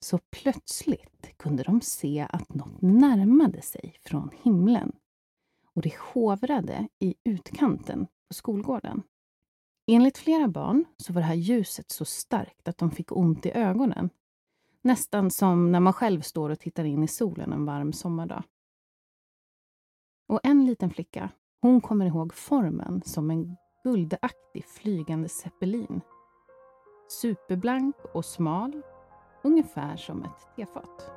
Så plötsligt kunde de se att något närmade sig från himlen och det hovrade i utkanten på skolgården. Enligt flera barn så var det här ljuset så starkt att de fick ont i ögonen. Nästan som när man själv står och tittar in i solen en varm sommardag. Och en liten flicka, hon kommer ihåg formen som en guldaktig flygande zeppelin. Superblank och smal, ungefär som ett tefat.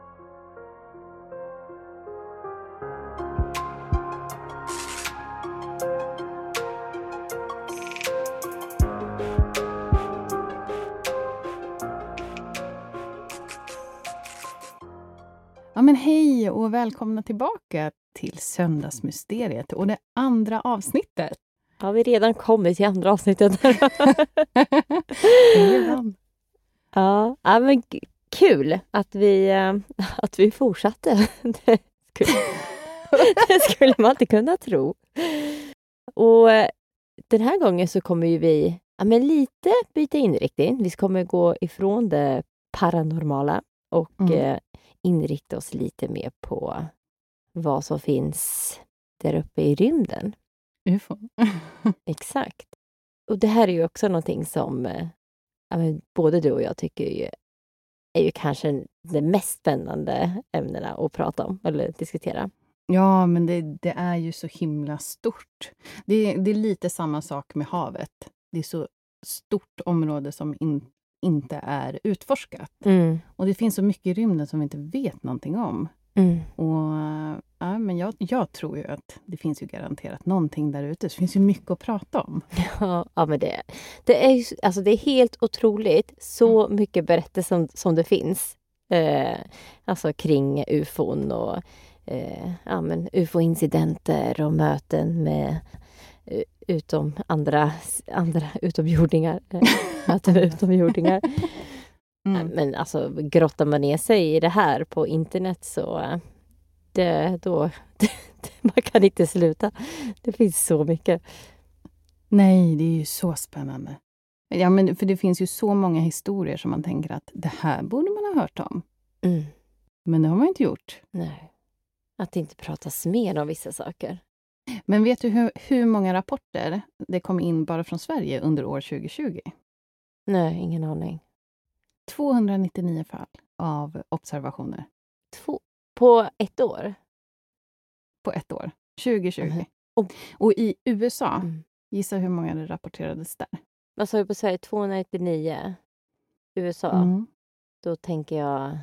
Ja, men hej och välkomna tillbaka till Söndagsmysteriet och det andra avsnittet. Har vi redan kommit till andra avsnittet? Redan. ja, men kul att vi, eh, att vi fortsatte. Det skulle, det skulle man inte kunna tro. Och eh, den här gången så kommer ju vi ja, men lite byta inriktning. Vi kommer gå ifrån det paranormala och Mm. eh, inrikta oss lite mer på vad som finns där uppe i rymden. UFO. Exakt. Och det här är ju också någonting som både du och jag tycker är ju kanske det mest spännande ämnena att prata om eller diskutera. Ja, men det, det är ju så himla stort. Det, det är lite samma sak med havet. Det är så stort område som in, inte är utforskat. Mm. Och det finns så mycket i rymden som vi inte vet någonting om. Mm. Och ja, men jag, jag tror ju att det finns ju garanterat någonting där ute. Det finns ju mycket att prata om. Ja, ja, men det, det, är, alltså det är helt otroligt så mycket berättelser som, som det finns. Eh, alltså kring ufon och eh, ja, men ufo-incidenter och möten med eh, utom andra, andra utomjordingar. Eh, möten med utomjordingar. Mm. Men alltså grottar man ner sig i det här på internet så eh, det, då, man kan inte sluta. Det finns så mycket. Nej, det är ju så spännande. Ja, men för det finns ju så många historier som man tänker att det här borde man ha hört om. Mm. Men det har man inte gjort. Nej. Att det inte pratas mer om vissa saker. Men vet du hur, hur många rapporter det kom in bara från Sverige under år 2020? Nej, ingen aning. 299 fall av observationer Två, på ett år? på ett år. 2020. Mhm. Och- Och i USA, Mm. gissa hur många det rapporterades där? Vad sa du på Sverige? 299? USA? Mm. Då tänker jag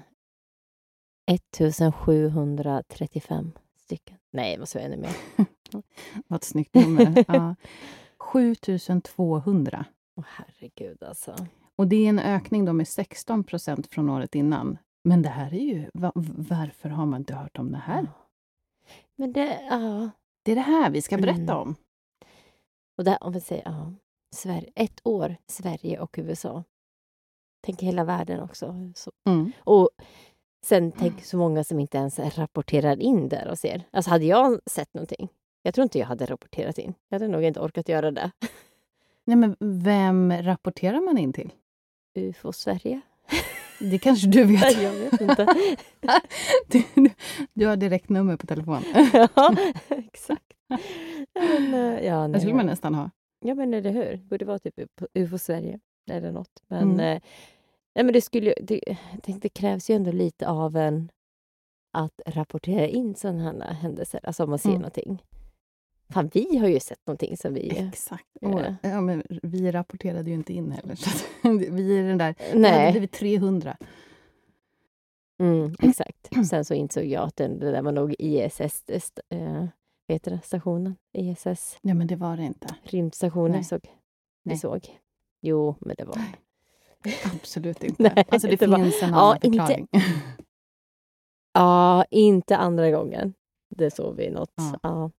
1735 stycken. Nej, det måste vara ännu mer. Vad ett snyggt nummer. ja. 7200. Åh herregud alltså. Och det är en ökning då med 16 procent från året innan. Men det här är ju... va- varför har man inte hört om det här? Men det, ja. Det är det här vi ska berätta Mm. om. Och där, om vi säger, ja. Sverige, ett år, Sverige och USA. tänk hela världen också. Så. Mm. Och sen tänk så många som inte ens rapporterar in där och ser. Alltså hade jag sett någonting, jag tror inte jag hade rapporterat in. Jag hade nog inte orkat göra det. Nej, men vem rapporterar man in till? UFO Sverige? Det kanske du vet. jag vet inte. Du, du har direktnummer på telefon. ja, exakt. Men, eh, ja, nej, Det skulle man nästan ha. Ja, men eller hur? Det borde vara typ UFO Sverige eller något. Men, Mm. eh, nej, men det, skulle, det, det krävs ju ändå lite av en att rapportera in sådana här händelser, alltså om man ser Mm. någonting. Fan, vi har ju sett någonting som vi... Exakt. Ja. Och, ja, men vi rapporterade ju inte in heller. Så vi är den där... Det hade Nej, blivit 300. mm, exakt. Sen så insåg jag att den, det där var nog ISS, eh, vad heter det, stationen? ISS, Nej, men det var det inte. rymdstationen Nej. såg, vi Nej. såg. Jo, men det var... Absolut inte. Nej, alltså det, det var- finns en Ja, annan inte- förklaring. Ja, inte andra gången. Det såg vi något. Ja. Ja.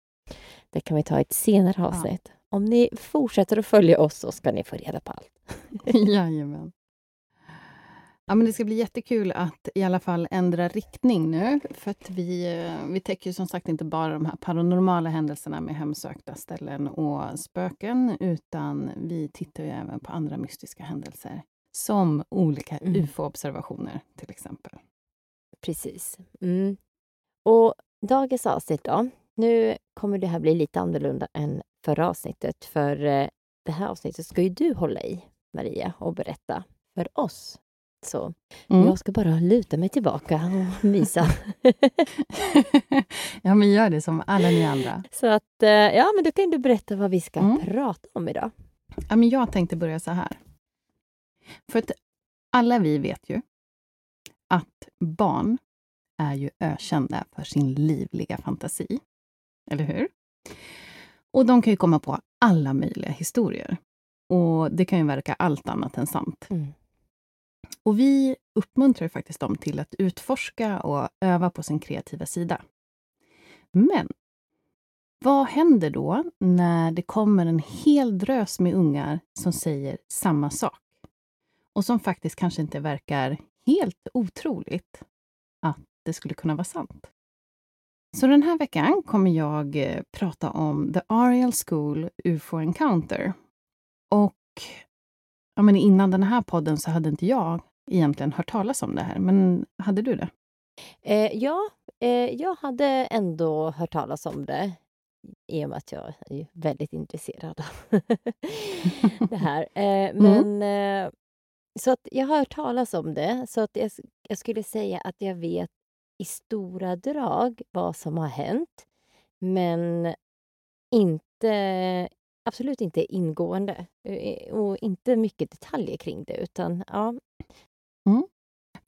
Det kan vi ta i ett senare avsnitt. Om ni fortsätter att följa oss så ska ni få reda på allt. Jajamän. Ja, men det ska bli jättekul att i alla fall ändra riktning nu. För att vi, eh, vi täcker ju som sagt inte bara de här paranormala händelserna med hemsökta ställen och spöken, utan vi tittar ju även på andra mystiska händelser. Som olika Mm. ufo-observationer till exempel. Precis. Mm. Och dagens avsnitt då. Nu kommer det här bli lite annorlunda än förra avsnittet. För eh, det här avsnittet ska ju du hålla i, Maria, och berätta för oss. Så Mm. jag ska bara luta mig tillbaka och mysa. ja, men gör det som alla ni andra. Så att, eh, ja, men då kan du berätta vad vi ska Mm. prata om idag. Ja, men jag tänkte börja så här. För att alla vi vet ju att barn är ju ökända för sin livliga fantasi. Eller hur? Och de kan ju komma på alla möjliga historier. Och det kan ju verka allt annat än sant. Mm. Och vi uppmuntrar faktiskt dem till att utforska och öva på sin kreativa sida. Men vad händer då när det kommer en hel drös med ungar som säger samma sak? Och som faktiskt kanske inte verkar helt otroligt att det skulle kunna vara sant. Så den här veckan kommer jag eh, prata om The Ariel School UFO Encounter. Och ja, men innan den här podden så hade inte jag egentligen hört talas om det här, men hade du det? Eh, ja, eh, jag hade ändå hört talas om det i och med att jag är väldigt intresserad av det här. Eh, men, eh, så att jag har hört talas om det, så att jag, jag skulle säga att jag vet i stora drag vad som har hänt, men inte absolut inte ingående eh, och inte mycket detaljer kring det, utan ja, mm.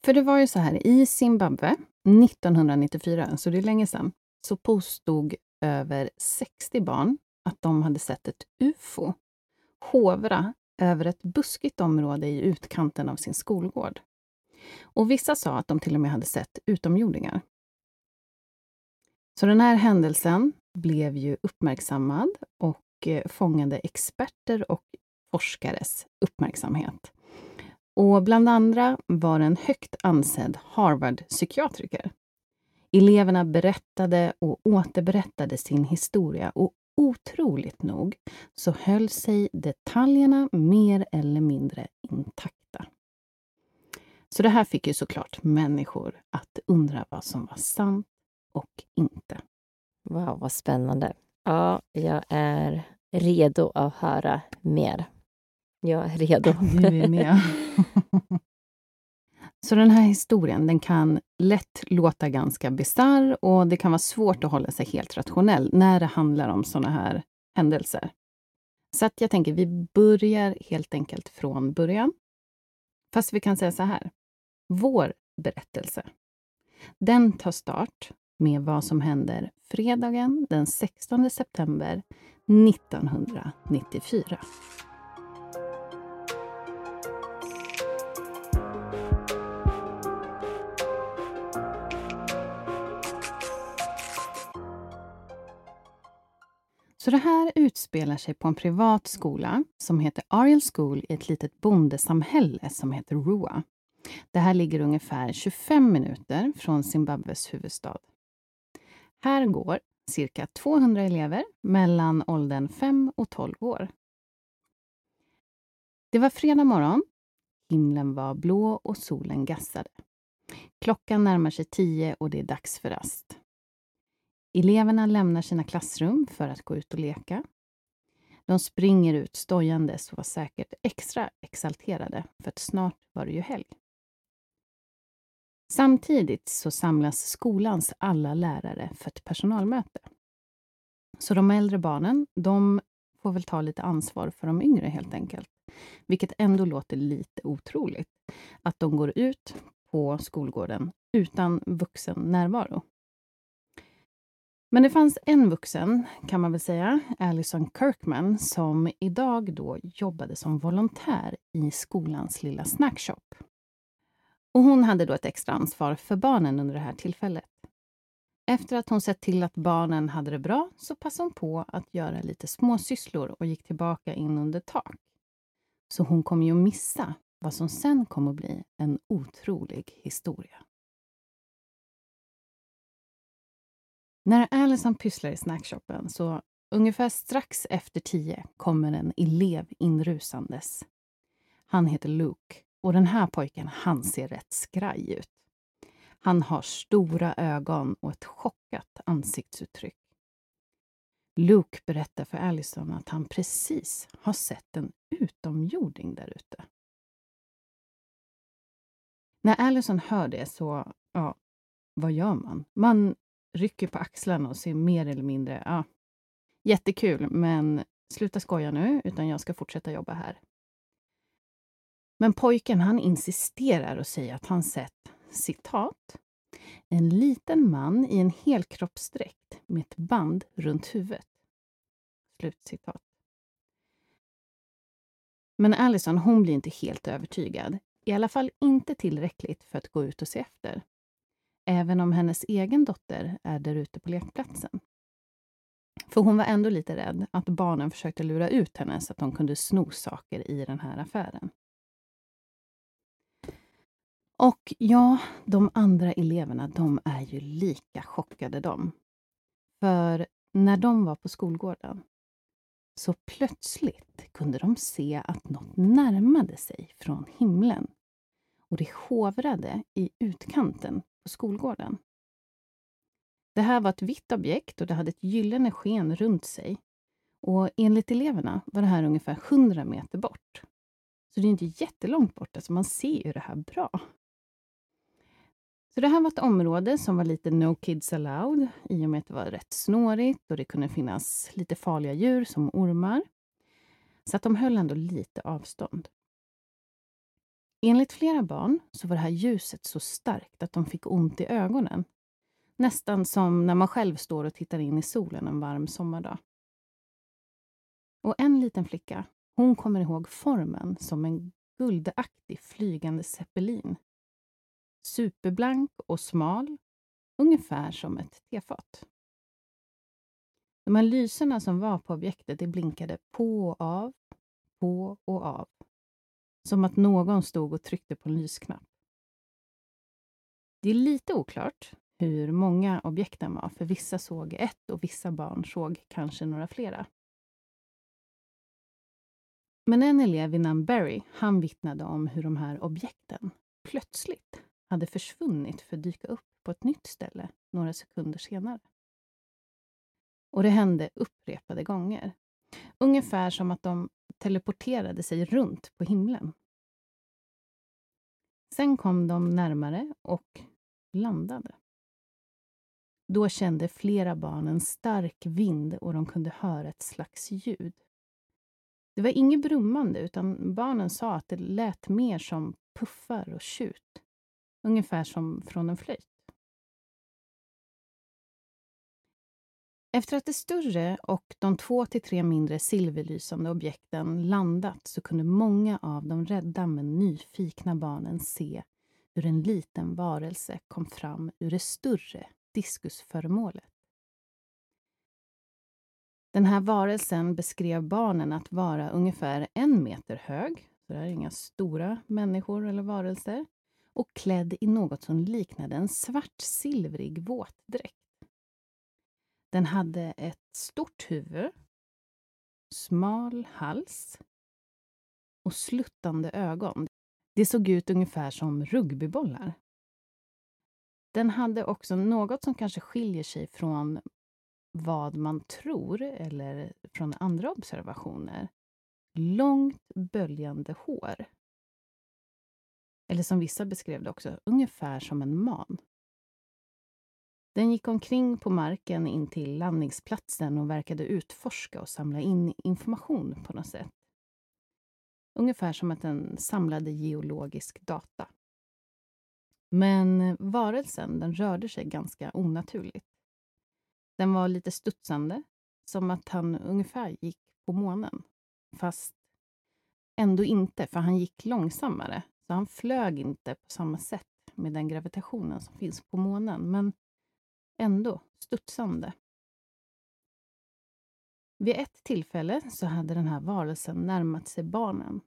För det var ju så här, i Zimbabwe 1994, så det är länge sedan, så påstod över 60 barn att de hade sett ett UFO hovra över ett buskigt område i utkanten av sin skolgård. Och vissa sa att de till och med hade sett utomjordingar. Så den här händelsen blev ju uppmärksammad och eh, fångade experter och forskares uppmärksamhet. Och bland andra var en högt ansedd Harvard-psykiatriker. Eleverna berättade och återberättade sin historia och otroligt nog så höll sig detaljerna mer eller mindre intakta. Så det här fick ju såklart människor att undra vad som var sant och inte. wow vad spännande. Ja, jag är redo att höra mer. Jag är redo. Du är med. Så den här historien den kan lätt låta ganska bizarr och det kan vara svårt att hålla sig helt rationell när det handlar om sådana här händelser. Så att jag tänker vi börjar helt enkelt från början. Fast vi kan säga så här. Vår berättelse, den tar start med vad som händer fredagen den 16 september 1994. Så det här utspelar sig på en privat skola som heter Ariel School i ett litet bondesamhälle som heter Rua. Det här ligger ungefär 25 minuter från Zimbabwes huvudstad. Här går cirka 200 elever mellan åldern 5 och 12 år. Det var fredag morgon. Himlen var blå och solen gassade. Klockan närmar sig 10 och det är dags för rast. Eleverna lämnar sina klassrum för att gå ut och leka. De springer ut stojandes och var säkert extra exalterade, för att snart var det ju helg. Samtidigt så samlas skolans alla lärare för ett personalmöte. Så de äldre barnen, de får väl ta lite ansvar för de yngre helt enkelt. Vilket ändå låter lite otroligt. Att de går ut på skolgården utan vuxen närvaro. Men det fanns en vuxen, kan man väl säga, Alison Kirkman, som idag då jobbade som volontär i skolans lilla snackshop. Och hon hade då ett extra ansvar för barnen under det här tillfället. Efter att hon sett till att barnen hade det bra så passade hon på att göra lite småsysslor och gick tillbaka in under tak. Så hon kom ju att missa vad som sen kom att bli en otrolig historia. När Alison pysslar i snackshoppen så ungefär strax efter tio kommer en elev inrusandes. Han heter Luke och den här pojken, han ser rätt skraj ut. Han har stora ögon och ett chockat ansiktsuttryck. Luke berättar för Allison att han precis har sett en utomjording där ute. När Allison hör det så, ja, vad gör man? Man rycker på axlarna och ser mer eller mindre, ja, jättekul, men sluta skoja nu, utan jag ska fortsätta jobba här. Men pojken han insisterar och säger att han sett, citat, en liten man i en helkroppsdräkt med ett band runt huvudet. Slutcitat. Men Allison hon blir inte helt övertygad. I alla fall inte tillräckligt för att gå ut och se efter. Även om hennes egen dotter är där ute på lekplatsen. För hon var ändå lite rädd att barnen försökte lura ut henne så att de kunde sno saker i den här affären. Och ja, de andra eleverna, de är ju lika chockade de. För när de var på skolgården så plötsligt kunde de se att något närmade sig från himlen. Och det hovrade i utkanten på skolgården. Det här var ett vitt objekt och det hade ett gyllene sken runt sig. Och enligt eleverna var det här ungefär 100 meter bort. Så det är inte jättelångt bort, alltså man ser ju det här bra. Så det här var ett område som var lite no kids allowed i och med att det var rätt snårigt och det kunde finnas lite farliga djur som ormar. Så att de höll ändå lite avstånd. Enligt flera barn så var det här ljuset så starkt att de fick ont i ögonen. Nästan som när man själv står och tittar in i solen en varm sommardag. Och en liten flicka, hon kommer ihåg formen som en guldaktig flygande zeppelin superblank och smal, ungefär som ett tefat. De här lyserna som var på objektet det blinkade på och av, på och av. Som att någon stod och tryckte på en lysknapp. Det är lite oklart hur många objekten var, för vissa såg ett och vissa barn såg kanske några flera. Men en elev vid namn Barry, han vittnade om hur de här objekten plötsligt hade försvunnit för att dyka upp på ett nytt ställe några sekunder senare. Och det hände upprepade gånger. Ungefär som att de teleporterade sig runt på himlen. Sen kom de närmare och landade. Då kände flera barn en stark vind och de kunde höra ett slags ljud. Det var inget brummande, utan barnen sa att det lät mer som puffar och tjut. Ungefär som från en flöjt. Efter att det större och de två till tre mindre silverlysande objekten landat så kunde många av de rädda men nyfikna barnen se hur en liten varelse kom fram ur det större diskusföremålet. Den här varelsen beskrev barnen att vara ungefär en meter hög, så det är inga stora människor eller varelser, och klädd i något som liknade en svart silvrig våtdräkt. Den hade ett stort huvud, smal hals och sluttande ögon. Det såg ut ungefär som rugbybollar. Den hade också något som kanske skiljer sig från vad man tror eller från andra observationer. Långt böljande hår. Eller som vissa beskrev det också, ungefär som en man. Den gick omkring på marken in till landningsplatsen och verkade utforska och samla in information på något sätt. Ungefär som att den samlade geologisk data. Men varelsen den rörde sig ganska onaturligt. Den var lite studsande, som att han ungefär gick på månen. Fast ändå inte, för han gick långsammare. Så han flög inte på samma sätt med den gravitationen som finns på månen, men ändå studsande. Vid ett tillfälle så hade den här varelsen närmat sig barnen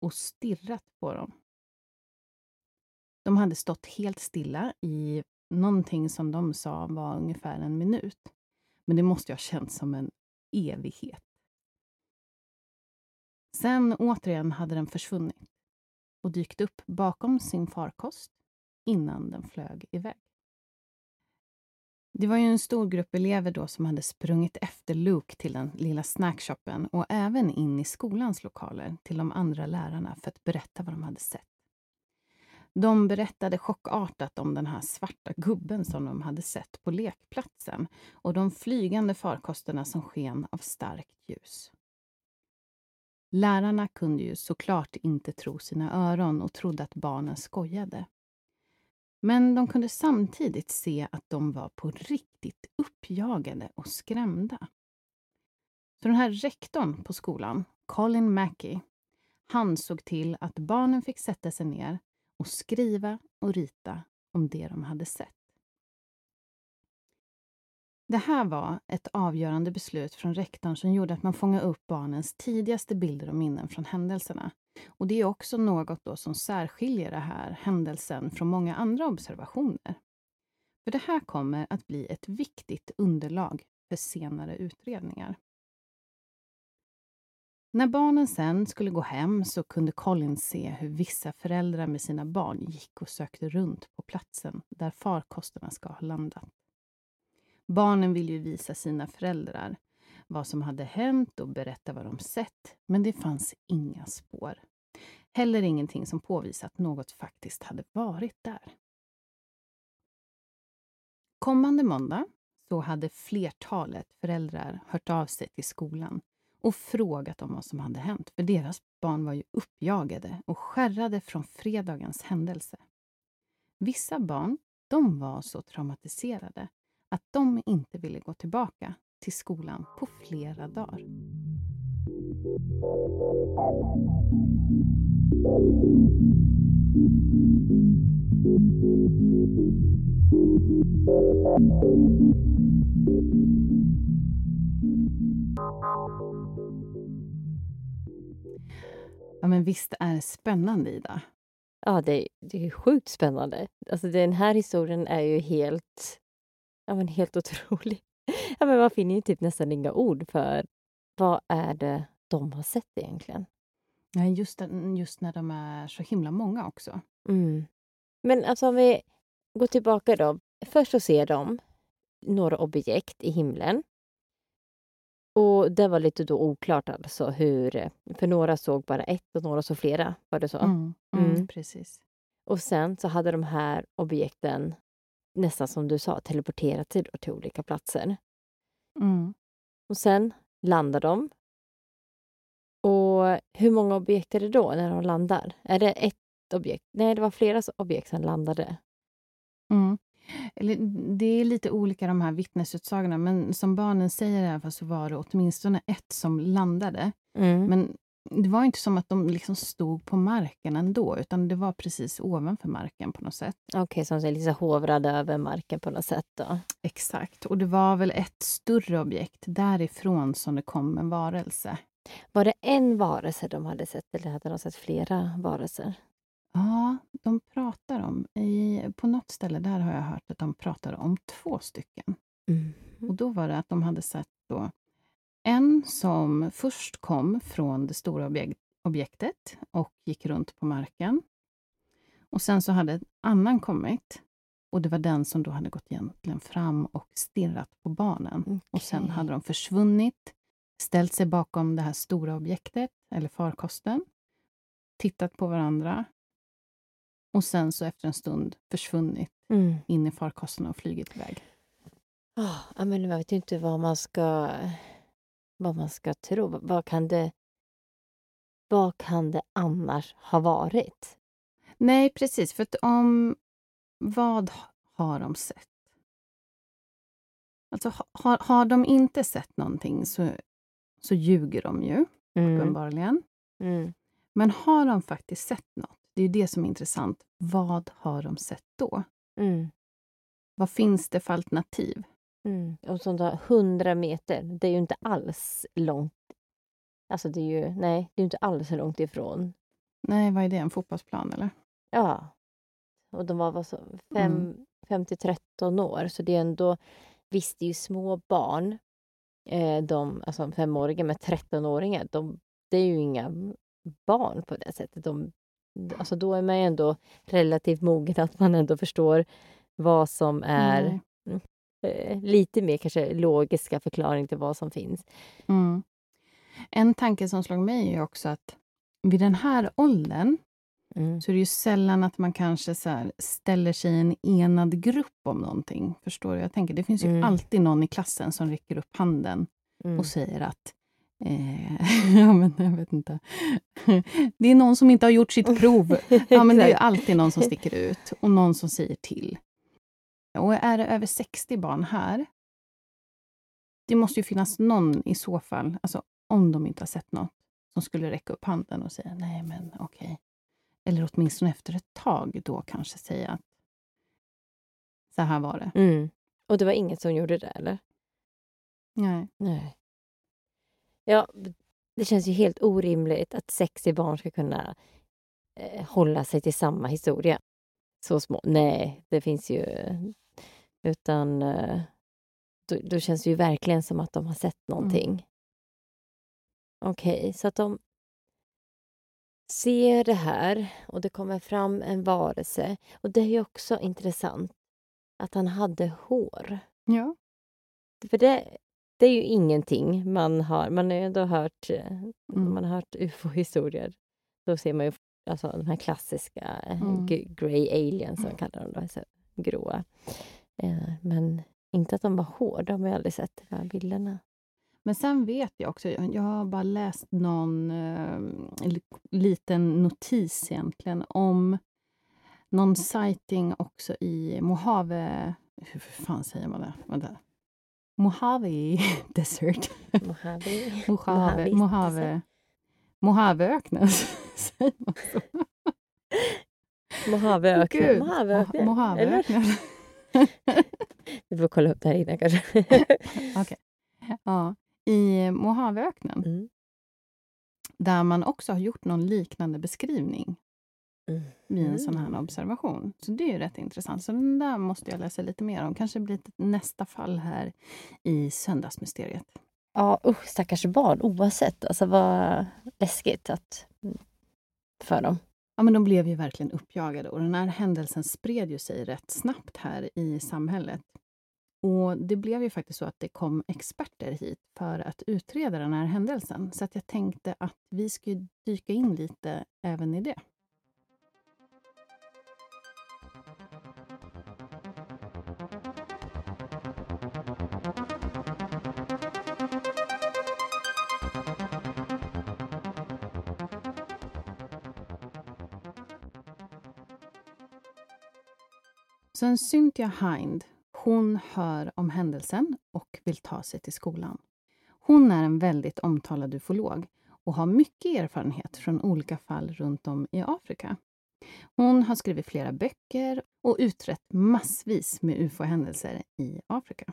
och stirrat på dem. De hade stått helt stilla i någonting som de sa var ungefär en minut. Men det måste ju ha känts som en evighet. Sen återigen hade den försvunnit och dykt upp bakom sin farkost innan den flög iväg. Det var ju en stor grupp elever då som hade sprungit efter Luke till den lilla snackshoppen och även in i skolans lokaler till de andra lärarna för att berätta vad de hade sett. De berättade chockartat om den här svarta gubben som de hade sett på lekplatsen och de flygande farkosterna som sken av starkt ljus. Lärarna kunde ju såklart inte tro sina öron och trodde att barnen skojade. Men de kunde samtidigt se att de var på riktigt uppjagade och skrämda. Så den här rektorn på skolan, Colin Mackey, han såg till att barnen fick sätta sig ner och skriva och rita om det de hade sett. Det här var ett avgörande beslut från rektorn som gjorde att man fångade upp barnens tidigaste bilder och minnen från händelserna. Och Det är också något då som särskiljer den här händelsen från många andra observationer. För det här kommer att bli ett viktigt underlag för senare utredningar. När barnen sen skulle gå hem så kunde Colin se hur vissa föräldrar med sina barn gick och sökte runt på platsen där farkosterna ska ha landat. Barnen ville ju visa sina föräldrar vad som hade hänt och berätta vad de sett, men det fanns inga spår. Heller ingenting som påvisat att något faktiskt hade varit där. Kommande måndag så hade flertalet föräldrar hört av sig till skolan och frågat om vad som hade hänt, för deras barn var ju uppjagade och skärrade från fredagens händelse. Vissa barn, de var så traumatiserade att de inte ville gå tillbaka till skolan på flera dagar. Ja, men visst är det spännande, Ida? Ja, det, det är sjukt spännande. Alltså, den här historien är ju helt, ja, men helt otrolig. Ja, men man finner ju typ nästan inga ord för vad är det de har sett egentligen. Ja, just, just när de är så himla många också. Mm. Men alltså om vi går tillbaka då. Först så ser de några objekt i himlen. Och det var lite då oklart alltså hur, för några såg bara ett och några såg flera, var det så? Mm, mm, mm. Precis. Och sen så hade de här objekten nästan som du sa teleporterat sig till olika platser. Mm. Och sen landar de. Och hur många objekt är det då när de landar? Är det ett objekt? Nej, det var flera objekt som landade. Mm. Det är lite olika de här vittnesutsagorna, men som barnen säger i alla fall så var det åtminstone ett som landade. Mm. Men det var inte som att de liksom stod på marken ändå, utan det var precis ovanför marken på något sätt. Okej, okay, som liksom hovrade över marken på något sätt då? Exakt, och det var väl ett större objekt därifrån som det kom en varelse. Var det en varelse de hade sett eller hade de sett flera varelser? Ja, de pratar om, i, på något ställe där har jag hört att de pratade om två stycken. Mm. Och då var det att de hade sett då en som först kom från det stora objektet och gick runt på marken. Och sen så hade en annan kommit och det var den som då hade gått egentligen fram och stirrat på barnen. Okay. Och sen hade de försvunnit, ställt sig bakom det här stora objektet, eller farkosten, tittat på varandra och sen så efter en stund försvunnit mm. in i farkosten och flugit iväg. Oh, men jag vet inte vad man ska vad man ska tro. Vad kan det, vad kan det annars ha varit? Nej, precis. För att om... Vad har de sett? Alltså, har, har de inte sett någonting så, så ljuger de ju, mm. uppenbarligen. Mm. Men har de faktiskt sett något? Det är ju det som är intressant. Vad har de sett då? Mm. Vad finns det för alternativ? Mm. Och sånt där 100 meter, det är ju inte alls långt. Alltså det är ju, nej, det är inte alls långt ifrån. Nej, vad är det? En fotbollsplan eller? Ja. Och de var, var så, fem, mm. 5 till 13 år, så det är ändå... Visst, det är ju små barn, eh, de, alltså femåringar med 13-åringar. De, det är ju inga barn på det sättet. De, alltså då är man ju ändå relativt mogen att man ändå förstår vad som är mm lite mer kanske logiska förklaring till vad som finns. Mm. En tanke som slog mig är också att vid den här åldern mm. så är det ju sällan att man kanske så ställer sig i en enad grupp om någonting. Förstår du? Jag tänker, det finns ju mm. alltid någon i klassen som räcker upp handen mm. och säger att Eh, ja, men jag vet inte. Det är någon som inte har gjort sitt prov. Ja, men det är alltid någon som sticker ut och någon som säger till. Och är det över 60 barn här, det måste ju finnas någon i så fall, alltså om de inte har sett något, som skulle räcka upp handen och säga nej men okej. Okay. Eller åtminstone efter ett tag då kanske säga att så här var det. Mm. Och det var inget som gjorde det, eller? Nej. Nej. Ja, det känns ju helt orimligt att 60 barn ska kunna eh, hålla sig till samma historia. Så små. Nej, det finns ju utan eh, då, då, känns det ju verkligen som att de har sett mm. någonting. Mm. Okej, okay, så att de ser det här och det kommer fram en varelse. Och det är ju också intressant att han hade hår. Ja. För det, det är ju ingenting man har. Man har ju ändå hört, eh, mm. man har hört ufo-historier. Då ser man ju alltså, de här klassiska eh, mm. grey aliens, som kallar dem då, så gråa. Eh, men inte att de var hårda, de har jag aldrig sett, de här bilderna. Men sen vet jag också, jag har bara läst någon eh, liten notis egentligen om någon sighting också i Mojave... Hur fan säger man det? Vänta. Mojave Desert. Mojave. Mojave. Mojave. Mojaveöknen, säger man så? Mojaveöknen. Mojaveöknen. Mojaveöknen. Vi får kolla upp det här innan kanske. okay. ja, I Mojaveöknen, mm. där man också har gjort någon liknande beskrivning mm. vid en sån här mm. observation. Så det är ju rätt intressant. Så den där måste jag läsa lite mer om. Kanske blir det nästa fall här i Söndagsmysteriet. Ja, usch, stackars barn oavsett. Alltså vad läskigt att, mm, för dem. Ja, men de blev ju verkligen uppjagade och den här händelsen spred ju sig rätt snabbt här i samhället. Och Det blev ju faktiskt så att det kom experter hit för att utreda den här händelsen. Så att jag tänkte att vi skulle dyka in lite även i det. Sen Cynthia Hind, hon hör om händelsen och vill ta sig till skolan. Hon är en väldigt omtalad ufolog och har mycket erfarenhet från olika fall runt om i Afrika. Hon har skrivit flera böcker och utrett massvis med ufo-händelser i Afrika.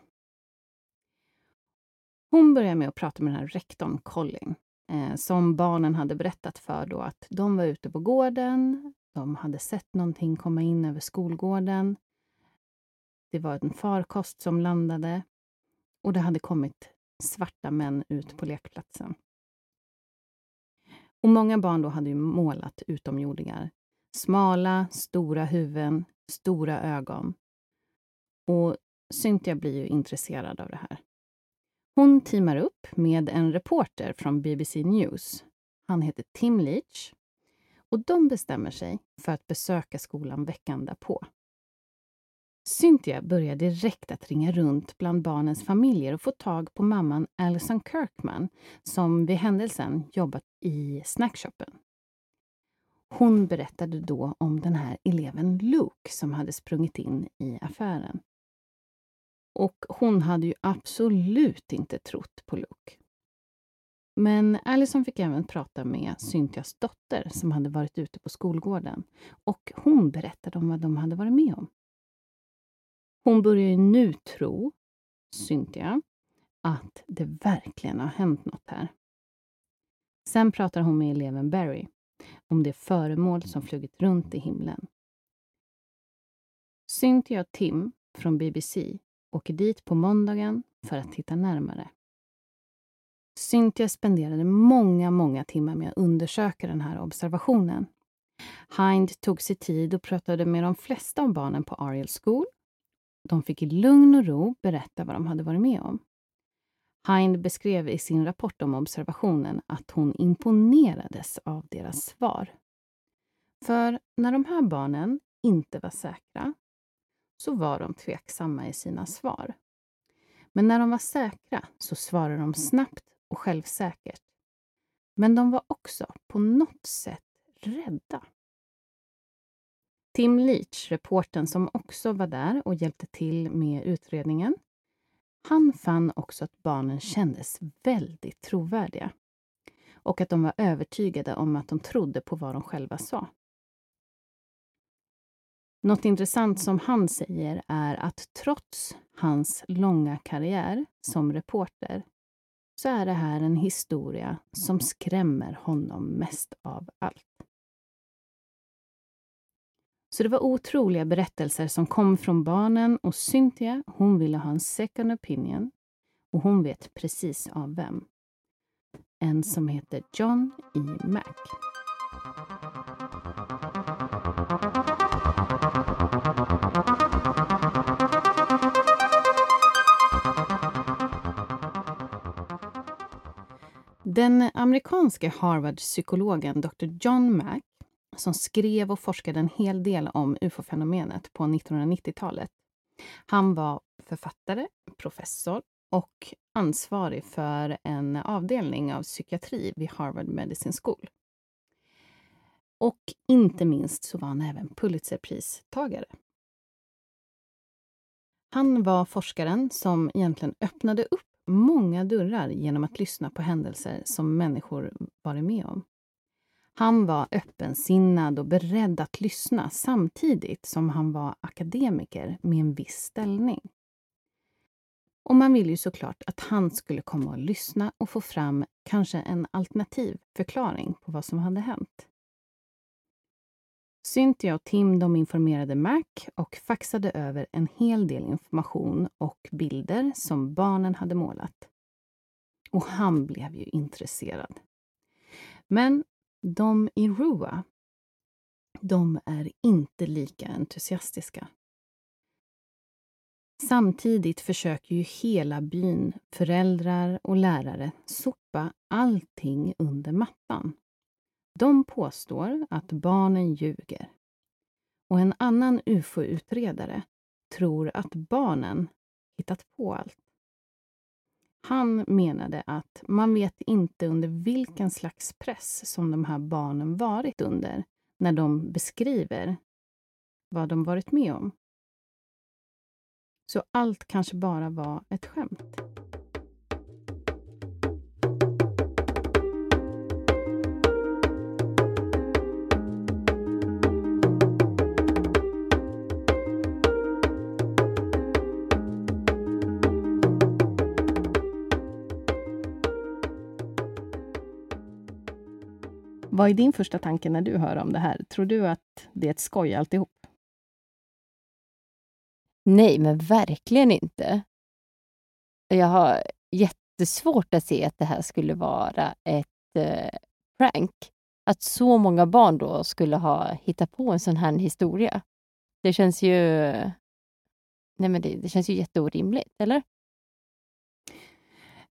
Hon börjar med att prata med den här rektorn Colin, eh, som barnen hade berättat för då att de var ute på gården, de hade sett någonting komma in över skolgården. Det var en farkost som landade och det hade kommit svarta män ut på lekplatsen. Och många barn då hade ju målat utomjordingar. Smala, stora huvuden, stora ögon. Och Cynthia blir ju intresserad av det här. Hon teamar upp med en reporter från BBC News. Han heter Tim Leach. Och de bestämmer sig för att besöka skolan veckan därpå. Cynthia börjar direkt att ringa runt bland barnens familjer och få tag på mamman Alison Kirkman som vid händelsen jobbat i snackshoppen. Hon berättade då om den här eleven Luke som hade sprungit in i affären. Och hon hade ju absolut inte trott på Luke. Men Allison fick även prata med Cynthias dotter som hade varit ute på skolgården och hon berättade om vad de hade varit med om. Hon börjar ju nu tro, Cynthia, att det verkligen har hänt något här. Sen pratar hon med eleven Barry om det föremål som flugit runt i himlen. Cynthia och Tim från BBC åker dit på måndagen för att titta närmare. Cynthia spenderade många, många timmar med att undersöka den här observationen. Hind tog sig tid och pratade med de flesta av barnen på Ariel School. De fick i lugn och ro berätta vad de hade varit med om. Hind beskrev i sin rapport om observationen att hon imponerades av deras svar. För när de här barnen inte var säkra så var de tveksamma i sina svar. Men när de var säkra så svarade de snabbt och självsäkert. Men de var också på något sätt rädda. Tim Leach, reporten som också var där och hjälpte till med utredningen, han fann också att barnen kändes väldigt trovärdiga och att de var övertygade om att de trodde på vad de själva sa. Något intressant som han säger är att trots hans långa karriär som reporter så är det här en historia som skrämmer honom mest av allt. Så det var otroliga berättelser som kom från barnen och Cynthia, hon ville ha en second opinion och hon vet precis av vem. En som heter John E. Mac. Den amerikanske Harvard-psykologen Dr. John Mack som skrev och forskade en hel del om ufo-fenomenet på 1990-talet. Han var författare, professor och ansvarig för en avdelning av psykiatri vid Harvard Medicine School. Och inte minst så var han även Pulitzerpristagare. Han var forskaren som egentligen öppnade upp många dörrar genom att lyssna på händelser som människor varit med om. Han var öppensinnad och beredd att lyssna samtidigt som han var akademiker med en viss ställning. Och man ville ju såklart att han skulle komma och lyssna och få fram kanske en alternativ förklaring på vad som hade hänt. Cynthia och Tim de informerade Mac och faxade över en hel del information och bilder som barnen hade målat. Och han blev ju intresserad. Men de i Rua, de är inte lika entusiastiska. Samtidigt försöker ju hela byn, föräldrar och lärare, sopa allting under mattan. De påstår att barnen ljuger. Och en annan ufo-utredare tror att barnen hittat på allt. Han menade att man vet inte under vilken slags press som de här barnen varit under när de beskriver vad de varit med om. Så allt kanske bara var ett skämt. Vad är din första tanke när du hör om det här? Tror du att det är ett skoj alltihop? Nej, men verkligen inte. Jag har jättesvårt att se att det här skulle vara ett eh, prank. Att så många barn då skulle ha hittat på en sån här historia. Det känns ju... Nej, men det, det känns ju jätteorimligt, eller?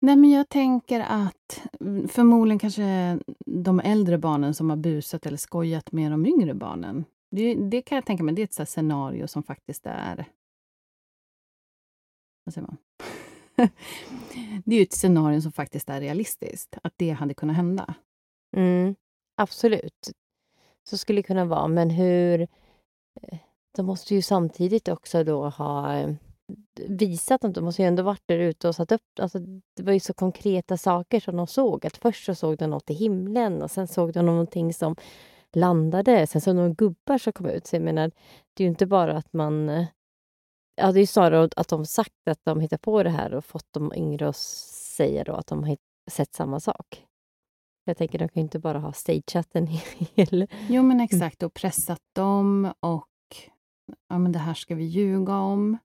Nej, men jag tänker att mm, förmodligen kanske de äldre barnen som har busat eller skojat med de yngre barnen. Det, det kan jag tänka mig, det är ett så scenario som faktiskt är... Vad säger man? det är ju ett scenario som faktiskt är realistiskt, att det hade kunnat hända. Mm, absolut. Så skulle det kunna vara, men hur... Eh, de måste ju samtidigt också då ha eh, visat att de måste ju ändå varit där ute och satt upp... Alltså, det var ju så konkreta saker som de såg. Att först så såg de något i himlen och sen såg de någonting som landade. Sen såg de gubbar som kom ut. Så jag menar, det är ju inte bara att man... Eh, ja, det är snarare att de sagt att de hittar på det här och fått de yngre att säga då att de har sett samma sak. Jag tänker, de kan ju inte bara ha stageat en hel... Jo, men exakt. Och pressat dem och ja, men det här ska vi ljuga om.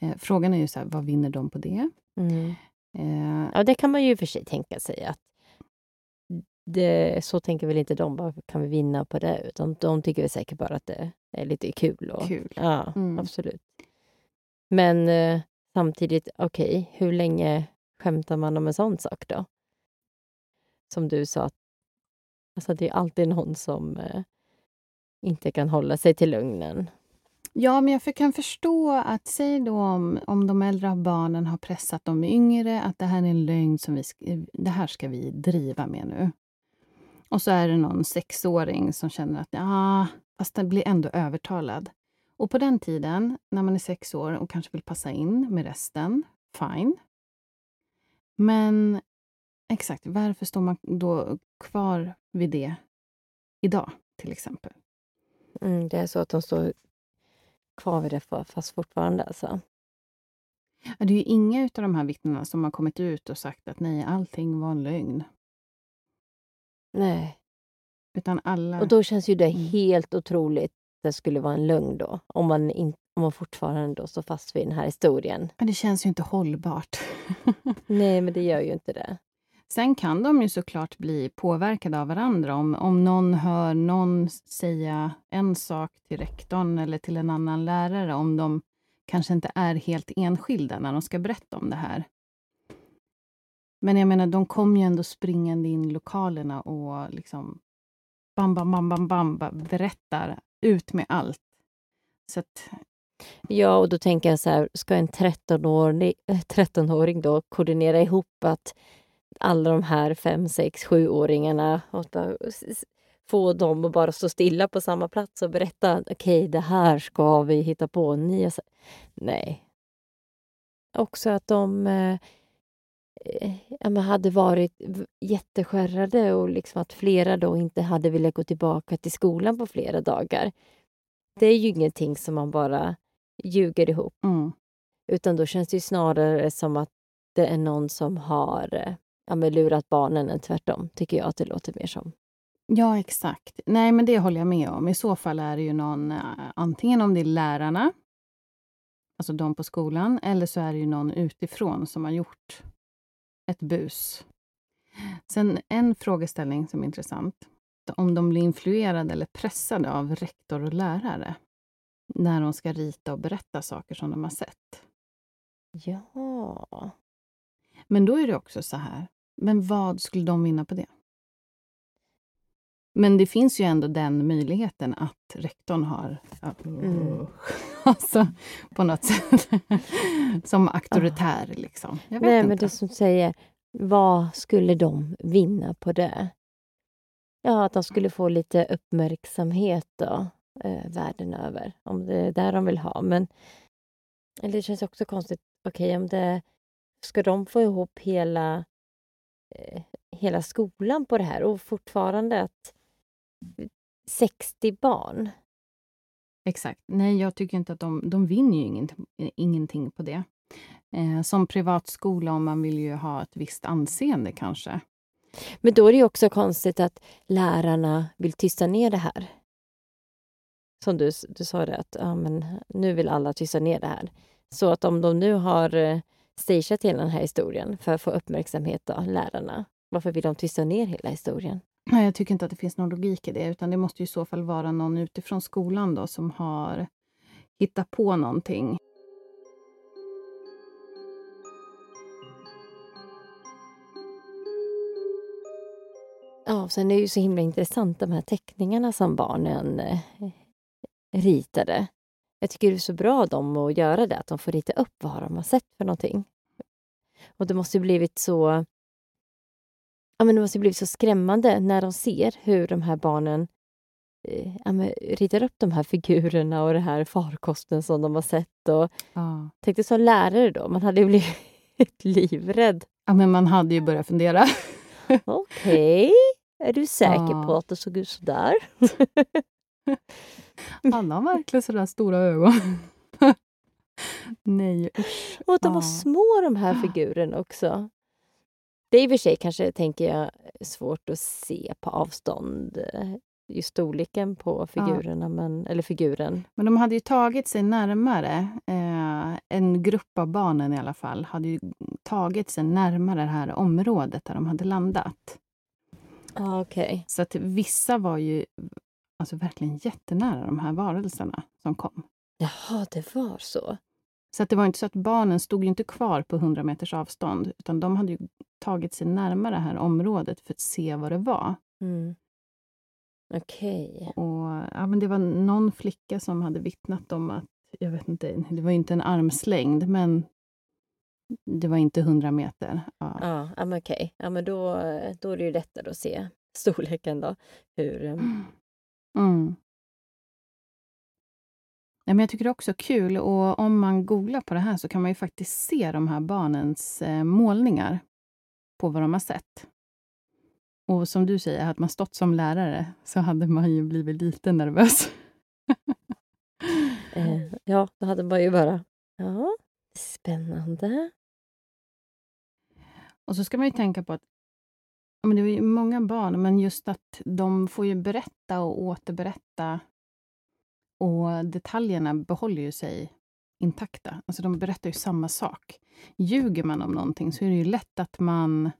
Eh, frågan är ju så här, vad vinner de på det? Mm. Eh, ja, det kan man ju för sig tänka sig. att det, Så tänker väl inte de, bara kan vi vinna på det? Utan de tycker väl säkert bara att det är lite kul. Och, kul. Ja, mm. absolut. Men eh, samtidigt, okej, okay, hur länge skämtar man om en sån sak då? Som du sa, alltså det är alltid någon som eh, inte kan hålla sig till lugnen. Ja, men jag kan förstå att, säg då om, om de äldre barnen har pressat de yngre, att det här är en lögn som vi, eh, det här ska vi driva med nu. Och så är det någon sexåring som känner att ja, fast den blir ändå övertalad. Och på den tiden, när man är sex år och kanske vill passa in med resten, fine. Men exakt, varför står man då kvar vid det idag, till exempel? Mm, det är så att de står kvar vid det fast fortfarande alltså. Det är ju inga av de här vittnena som har kommit ut och sagt att nej, allting var en lögn. Nej. Utan alla... Och då känns ju det mm. helt otroligt det skulle vara en lögn då, om man, in, om man fortfarande då står fast vid den här historien. Men det känns ju inte hållbart. Nej, men det gör ju inte det. Sen kan de ju såklart bli påverkade av varandra. Om, om någon hör någon säga en sak till rektorn eller till en annan lärare, om de kanske inte är helt enskilda när de ska berätta om det här. Men jag menar, de kom ju ändå springande in i lokalerna och liksom bam, bam, bam, bam, bam, berättar ut med allt. Så att... Ja, och då tänker jag så här, ska en 13-åring eh, 13 då koordinera ihop att alla de här fem, sex, sjuåringarna få dem att bara stå stilla på samma plats och berätta okej, okay, det här ska vi hitta på. Ni Nej. Också att de eh, ja, hade varit jätteskärrade och liksom att flera då inte hade velat gå tillbaka till skolan på flera dagar. Det är ju ingenting som man bara ljuger ihop. Mm. Utan då känns det snarare som att det är någon som har eh, ja, men lurat barnen än tvärtom, tycker jag att det låter mer som. Ja, exakt. Nej, men det håller jag med om. I så fall är det ju någon, eh, antingen om det är lärarna, alltså de på skolan, eller så är det ju någon utifrån som har gjort ett bus. Sen en frågeställning som är intressant. Om de blir influerade eller pressade av rektor och lärare när de ska rita och berätta saker som de har sett. Ja. Men då är det också så här, men vad skulle de vinna på det? Men det finns ju ändå den möjligheten att rektorn har, mm. alltså, på något sätt, som auktoritär. Oh. Liksom. Jag vet Nej, inte. men det som säger, vad skulle de vinna på det? Ja, att de skulle få lite uppmärksamhet då, eh, världen över, om det är där de vill ha. Men eller det känns också konstigt, okej, okay, om det... Ska de få ihop hela hela skolan på det här och fortfarande att 60 barn. Exakt. Nej, jag tycker inte att de, de vinner ju ingenting, ingenting på det. Eh, som privatskola, om man vill ju ha ett visst anseende kanske. Men då är det ju också konstigt att lärarna vill tysta ner det här. Som du, du sa det, att ja, men nu vill alla tysta ner det här. Så att om de nu har stageat hela den här historien för att få uppmärksamhet av lärarna, varför vill de tysta ner hela historien? Nej, jag tycker inte att det finns någon logik i det, utan det måste i så fall vara någon utifrån skolan då som har hittat på någonting. Ja, sen är det ju så himla intressant de här teckningarna som barnen eh, ritade. Jag tycker det är så bra av dem att göra det, att de får rita upp vad de har sett för någonting. Och det måste ju blivit så... Ja, men det måste blivit så skrämmande när de ser hur de här barnen eh, ja, men, ritar upp de här figurerna och den här farkosten som de har sett. Och, Ja. Tänkte som lärare då, man hade ju blivit livrädd. ja, men man hade ju börjat fundera. Okej, är du säker Ja. på att det såg ut så där? Han har verkligen sådär stora ögon. Nej, usch. Och att de var Ja. små de här figurerna också. Det är i och för sig kanske, tänker jag, svårt att se på avstånd. eh, Just storleken på figurerna, men, eller figuren. Men de hade ju tagit sig närmare. Eh, en grupp av barnen i alla fall hade ju tagit sig närmare det här området där de hade landat. Ah, Okej. Så att vissa var ju alltså verkligen jättenära de här varelserna som kom. Jaha, det var så. Så att det var inte så att barnen stod ju inte kvar på 100 meters avstånd, utan de hade ju tagit sig närmare det här området för att se vad det var. Mm. Okej. Och, ja, men det var någon flicka som hade vittnat om att, jag vet inte, det var inte en armslängd, men det var inte 100 meter. Ja. Ja, ja, men okej. Ja, men då, då är det ju lättare att se storleken då. Hur, eh, Mm. Ja, men jag tycker det är också kul och om man googlar på det här så kan man ju faktiskt se de här barnens eh, målningar på vad de har sett. Och som du säger, hade man stått som lärare så hade man ju blivit lite nervös. eh, ja, då hade man ju bara... Ja, spännande. Och så ska man ju tänka på att ja, men det är ju många barn, men just att de får ju berätta och återberätta och detaljerna behåller ju sig intakta. Alltså de berättar ju samma sak. Ljuger man om någonting så är det ju lätt att man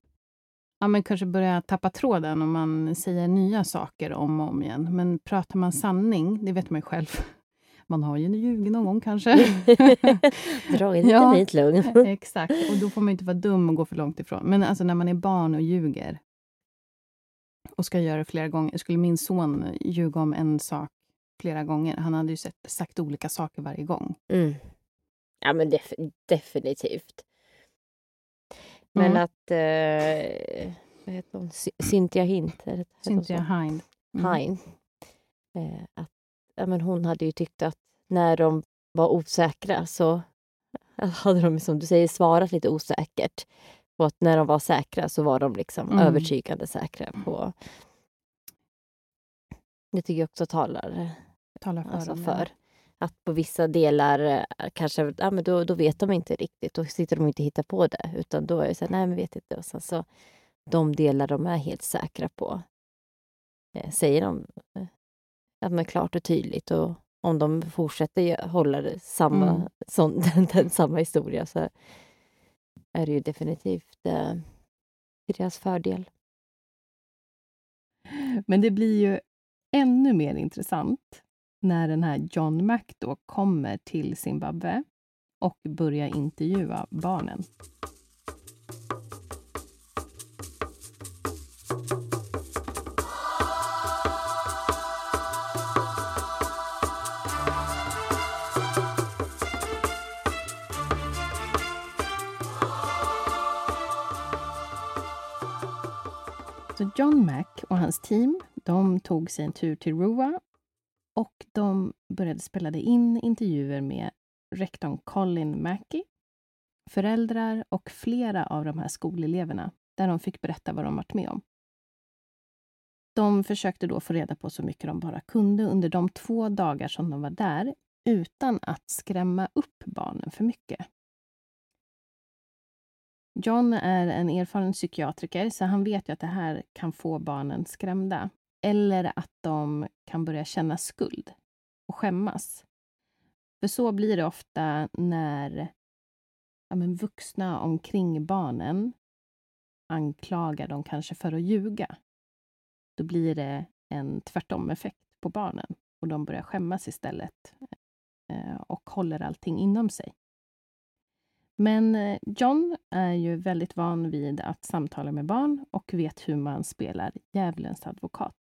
ja, men kanske börjar tappa tråden om man säger nya saker om och om igen. Men pratar man sanning, det vet man ju själv. Man har ju ljugit någon gång kanske. Dra in lite Ja. nytt lugn. Exakt, och då får man ju inte vara dum och gå för långt ifrån. Men alltså när man är barn och ljuger och ska göra det flera gånger. Skulle min son ljuga om en sak flera gånger, han hade ju sett, sagt olika saker varje gång. Mm. Ja, men def definitivt. Men Mm. att... Eh, vad heter hon?Cy- Cynthia Hint? hon Cynthia? Hind. Mm. Hein. Eh, att, ja, men hon hade ju tyckt att när de var osäkra så hade de, som du säger, svarat lite osäkert. Och att när de var säkra så var de liksom Mm. övertygande säkra på... Det tycker jag också talar Talar för alltså för. Att på vissa delar eh, kanske, ja men då, då vet de inte riktigt. Då sitter de inte och hittar på det. Utan då är det så här, nej men vet inte. Och sen så de delar de är helt säkra på eh, säger de eh, att man klart och tydligt. Och om de fortsätter hålla det samma, Mm. sån, den, den, samma historia så är det ju definitivt eh, till deras fördel. Men det blir ju ännu mer intressant när den här John Mac då kommer till Zimbabwe och börjar intervjua barnen. Så John Mack och hans team de tog sig en tur till Rua och de började spela in intervjuer med rektorn Colin Mackey, föräldrar och flera av de här skoleleverna där de fick berätta vad de varit med om. De försökte då få reda på så mycket de bara kunde under de två dagar som de var där utan att skrämma upp barnen för mycket. John är en erfaren psykiatriker så han vet ju att det här kan få barnen skrämda. Eller att de kan börja känna skuld och skämmas. För så blir det ofta när ja, men vuxna omkring barnen anklagar dem kanske för att ljuga. Då blir det en tvärtom-effekt på barnen och de börjar skämmas istället eh, och håller allting inom sig. Men eh, John är ju väldigt van vid att samtala med barn och vet hur man spelar djävulens advokat.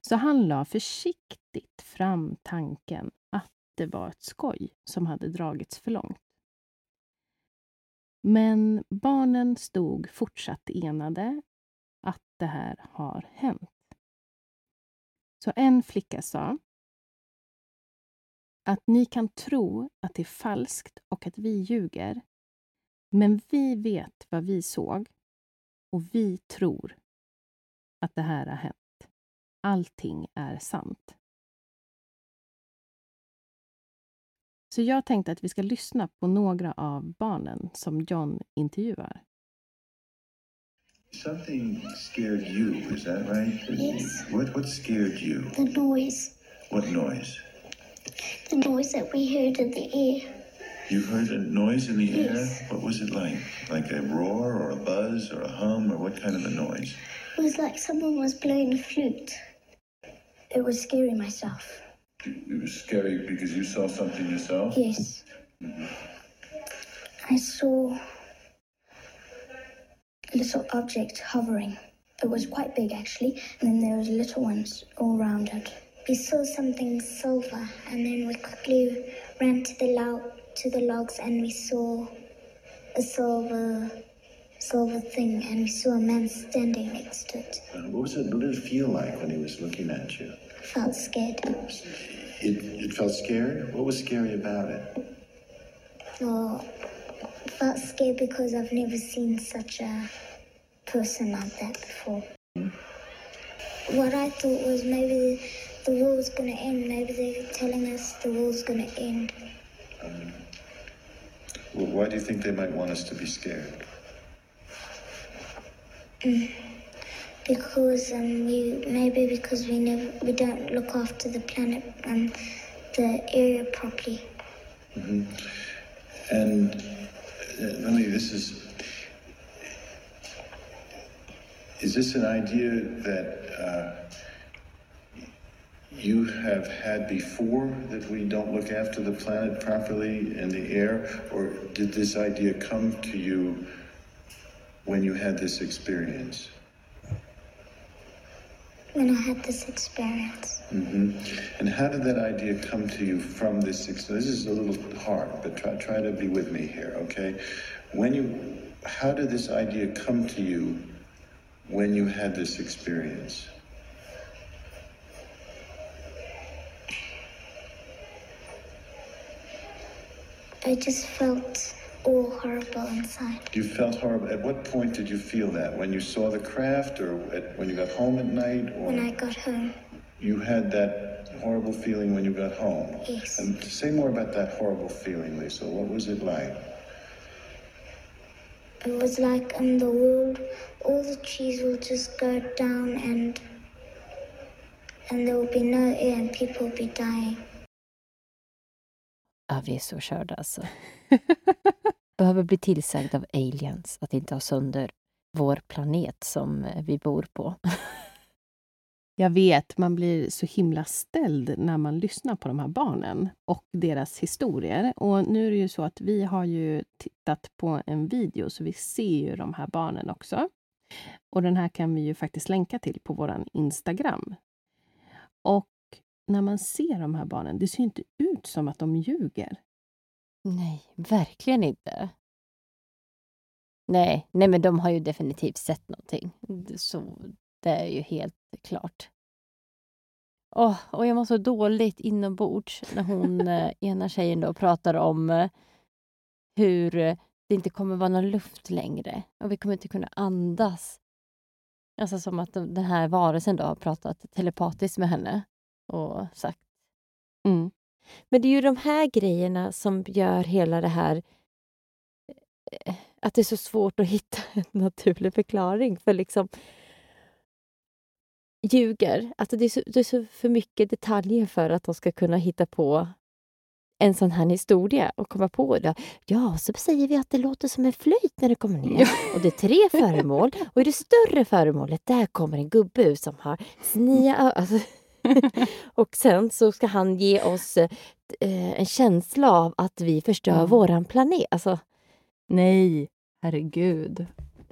Så han la försiktigt fram tanken att det var ett skoj som hade dragits för långt. Men barnen stod fortsatt enade att det här har hänt. Så en flicka sa att ni kan tro att det är falskt och att vi ljuger. Men vi vet vad vi såg och vi tror att det här har hänt. Allting är sant. Så jag tänkte att vi ska lyssna på några av barnen som John intervjuar. Something scared you, is that right? Yes. What, what scared you? The noise. What noise? The noise that we heard in the air. You heard a noise in the Yes. air? What was it like? Like a roar or a buzz or a hum or what kind of a noise? It was like someone was blowing a flute. It was scary myself. It was scary because you saw something yourself? Yes. Mm-hmm. I saw a little object hovering. It was quite big actually, and then there was little ones all around it. We saw something silver, and then we quickly ran to the log to the logs, and we saw a silver silver thing, and we saw a man standing next to it. What was it? What did it feel like when he was looking at you? Felt scared. It, it felt scared? What was scary about it? Well, felt scared because I've never seen such a person like that before. What I thought was maybe the world's gonna end. Maybe they're telling us the world's gonna end. Well, why do you think they might want us to be scared? Because um, we maybe because we never we don't look after the planet and the area properly. And uh, this is. Is this an idea that uh, you have had before that we don't look after the planet properly and the air? Or did this idea come to you when you had this experience? When I had this experience, Mm-hmm. And how did that idea come to you from this experience? This is a little hard, but try, try to be with me here, okay? When you, how did this idea come to you when you had this experience? I just felt all horrible inside. You felt horrible. At what point did you feel that? When you saw the craft, or at, when you got home at night, or When I got home, you had that horrible feeling when you got home? Yes. And say more about that horrible feeling, Lisa. What was it like? it was like in the world, all the trees will just go down and and there will be no air and people will be dying. Ja, vi är så körda alltså. Behöver bli tillsagd av aliens att inte ha sönder vår planet som eh, vi bor på. Jag vet, man blir så himla ställd när man lyssnar på de här barnen och deras historier. Och nu är det ju så att vi har ju tittat på en video, så vi ser ju de här barnen också. Och den här kan vi ju faktiskt länka till på vår Instagram. Och när man ser de här barnen, det ser inte ut som att de ljuger. Nej, verkligen inte. Nej, nej, men de har ju definitivt sett någonting. Så det är ju helt klart. Åh, och jag mår så dåligt inombords när hon, eh, ena tjejen då, pratar om eh, hur eh, det inte kommer vara någon luft längre och vi kommer inte kunna andas. Alltså som att de- den här varelsen då har pratat telepatiskt med henne och sagt Mm. men det är ju de här grejerna som gör hela det här... eh, att det är så svårt att hitta en naturlig förklaring. För liksom ljuger. Alltså det, är så, det är så för mycket detaljer för att de ska kunna hitta på en sån här historia och komma på det. Ja, så säger vi att det låter som en flöjt när det kommer ner. Och det är tre föremål. Och i det större föremålet, där kommer en gubbe ut som har snia alltså. Och sen så ska han ge oss eh, en känsla av att vi förstör Mm. våran planet. Alltså, Nej, herregud.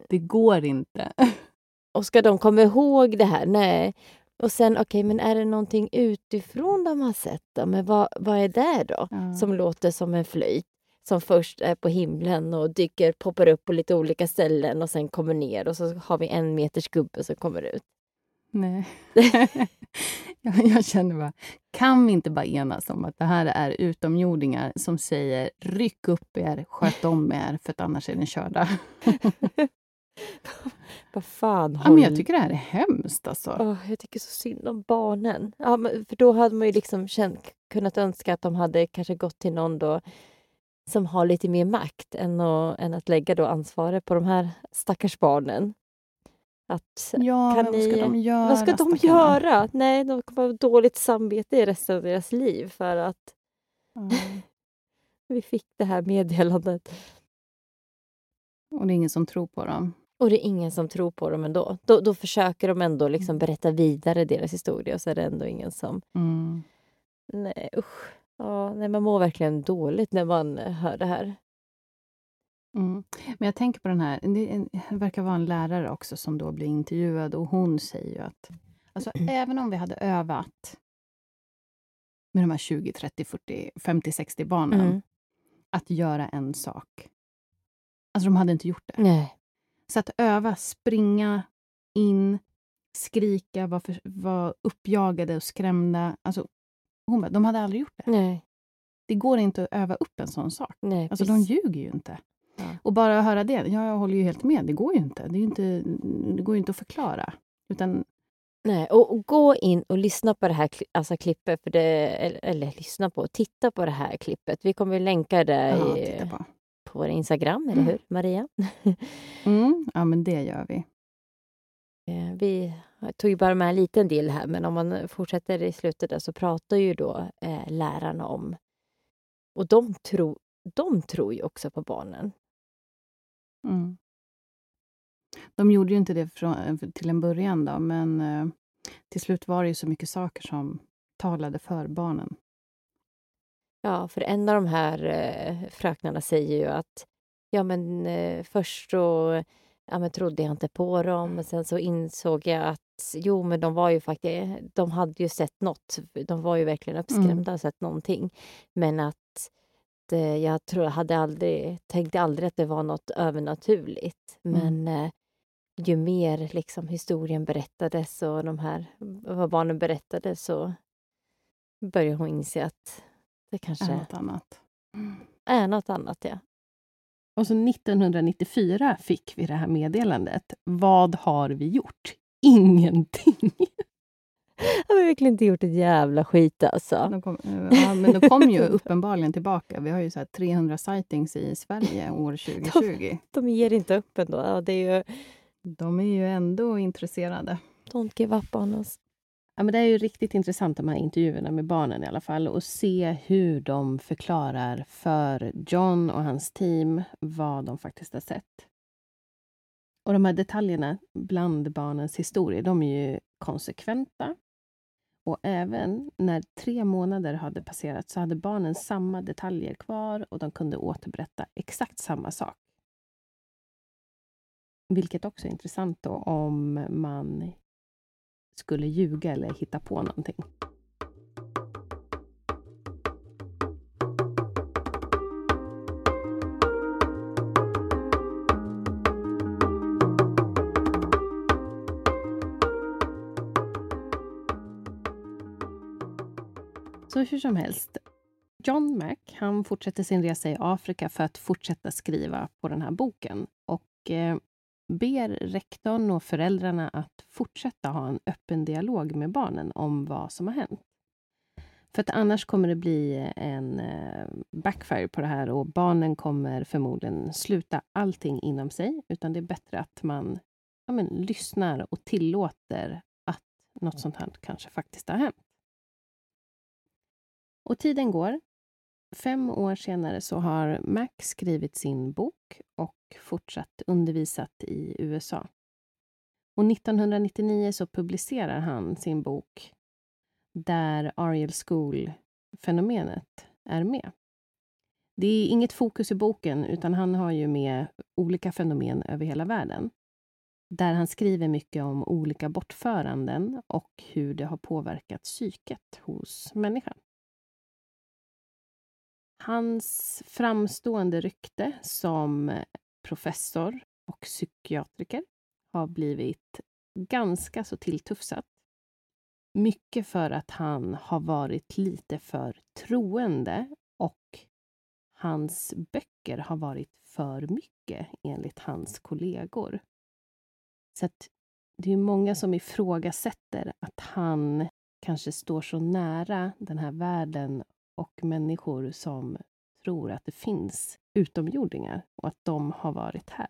Det går inte. och ska de komma ihåg det här? Nej. Och sen, okej, men är det någonting utifrån de har sett då? Men vad, vad är det då? Ja. Som låter som en flöjt? Som först är på himlen och dyker, poppar upp på lite olika ställen och sen kommer ner och så har vi en meters gubbe som kommer ut. Nej. jag, jag känner bara, kan vi inte bara enas om att det här är utomjordingar som säger ryck upp er, sköt om er, för att annars är ni körda. Vad fan ja, men jag tycker det här är hemskt alltså. Åh, jag tycker så synd om barnen. Ja, men för då hade man ju liksom känt, kunnat önska att de hade kanske gått till någon då som har lite mer makt än att, än att lägga då ansvaret på de här stackars barnen. Att, Ja, kan men vad ska ni- de göra? vad ska de göra? Nej, de kommer ha dåligt samvete i resten av deras liv för att Ja. vi fick det här meddelandet. Och det är ingen som tror på dem. Och det är ingen som tror på dem ändå. Då, då försöker de ändå liksom berätta vidare deras historia och så är det ändå ingen som Mm. Nej, usch. Ja, nej, man mår verkligen dåligt när man hör det här. Mm. Men jag tänker på den här, det, verkar vara en lärare också som då blir intervjuad och hon säger ju att alltså, även om vi hade övat med de här 20, 30, 40, 50, 60 barnen Mm. att göra en sak. Alltså de hade inte gjort det. Nej. Så att öva, springa in, skrika, vara, vara uppjagade och skrämda. Alltså, hon bara, de hade aldrig gjort det. Nej. Det går inte att öva upp en sån sak. Nej, Alltså de ljuger ju inte. Ja. Och bara att höra det, ja, jag håller ju helt med, det går ju inte. Det, är inte, det går ju inte att förklara. Utan, Nej, och, och gå in och lyssna på det här alltså, klippet. För det, eller, eller lyssna på, titta på det här klippet. Vi kommer länka det ja, i, på. på vår Instagram, eller hur Maria? Mm, ja, men det gör vi. Eh, Vi tog ju bara med en liten del här, men om man fortsätter i slutet där så pratar ju då eh, lärarna om... Och de, tro, de tror ju också på barnen. Mm. De gjorde ju inte det från, till en början, då, men eh, till slut var det ju så mycket saker som talade för barnen. Ja, för en av de här eh, fröknarna säger ju att ja, men eh, först så ja, men trodde jag inte på dem, men sen så insåg jag att jo, men de var ju faktiskt, de hade ju sett något. De var ju verkligen uppskrämda och sett någonting. Men att eh, jag tror, hade aldrig, tänkte aldrig att det var något övernaturligt. Men eh, ju mer liksom historien berättades och de här, vad barnen berättade så började hon inse att det kanske Är något annat. är något annat. Ja. Och så 1994 fick vi det här meddelandet. Vad har vi gjort? Ingenting. Jag har verkligen inte gjort ett jävla skit alltså. De kom, ja, men de kom ju uppenbarligen tillbaka. Vi har ju så här 300 sightings i Sverige år 2020. De ger inte upp ändå. Ja, det är ju De är ju ändå intresserade. don't give up on us. Ja, men det är ju riktigt intressant de här intervjuerna med barnen i alla fall och se hur de förklarar för John och hans team vad de faktiskt har sett. Och de här detaljerna bland barnens historier, de är ju konsekventa. Och även när tre månader hade passerat så hade barnen samma detaljer kvar och de kunde återberätta exakt samma sak. Vilket också är intressant då om man skulle ljuga eller hitta på någonting. Hur som helst, John Mac han fortsätter sin resa i Afrika för att fortsätta skriva på den här boken och eh, ber rektorn och föräldrarna att fortsätta ha en öppen dialog med barnen om vad som har hänt. För att annars kommer det bli en eh, backfire på det här och barnen kommer förmodligen sluta allting inom sig. Utan det är bättre att man ja, men, lyssnar och tillåter att något sånt här kanske faktiskt har hänt. Och tiden går. Fem år senare så har Mac skrivit sin bok och fortsatt undervisat i USA. Och 1999 så publicerar han sin bok där Ariel School-fenomenet är med. Det är inget fokus i boken, utan han har ju med olika fenomen över hela världen. Där han skriver mycket om olika bortföranden och hur det har påverkat psyket hos människan. Hans framstående rykte som eh, professor och psykiatriker har blivit ganska så tilltufsat. Mycket för att han har varit lite för troende och hans böcker har varit för mycket enligt hans kollegor. Så att det är många som ifrågasätter att han kanske står så nära den här världen och människor som tror att det finns utomjordingar och att de har varit här.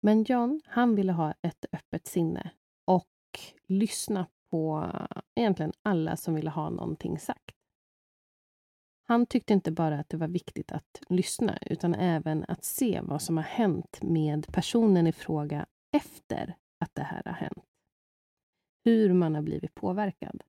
Men John, han ville ha ett öppet sinne och lyssna på egentligen alla som ville ha någonting sagt. Han tyckte inte bara att det var viktigt att lyssna, utan även att se vad som har hänt med personen i fråga efter att det här har hänt. Hur man har blivit påverkad.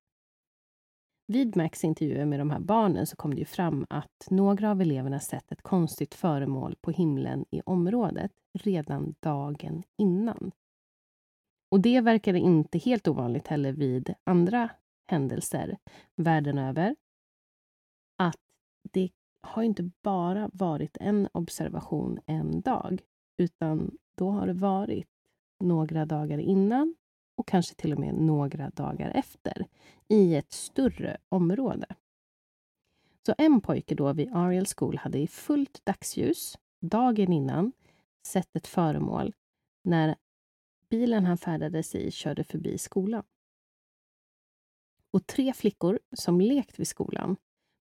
Vid Max intervjuer med de här barnen så kom det ju fram att några av eleverna sett ett konstigt föremål på himlen i området redan dagen innan. Och det verkade inte helt ovanligt heller vid andra händelser världen över. Att det har inte bara varit en observation en dag, utan då har det varit några dagar innan och kanske till och med några dagar efter i ett större område. Så en pojke då vid Ariel School hade i fullt dagsljus dagen innan sett ett föremål när bilen han färdades i körde förbi skolan. Och tre flickor som lekt vid skolan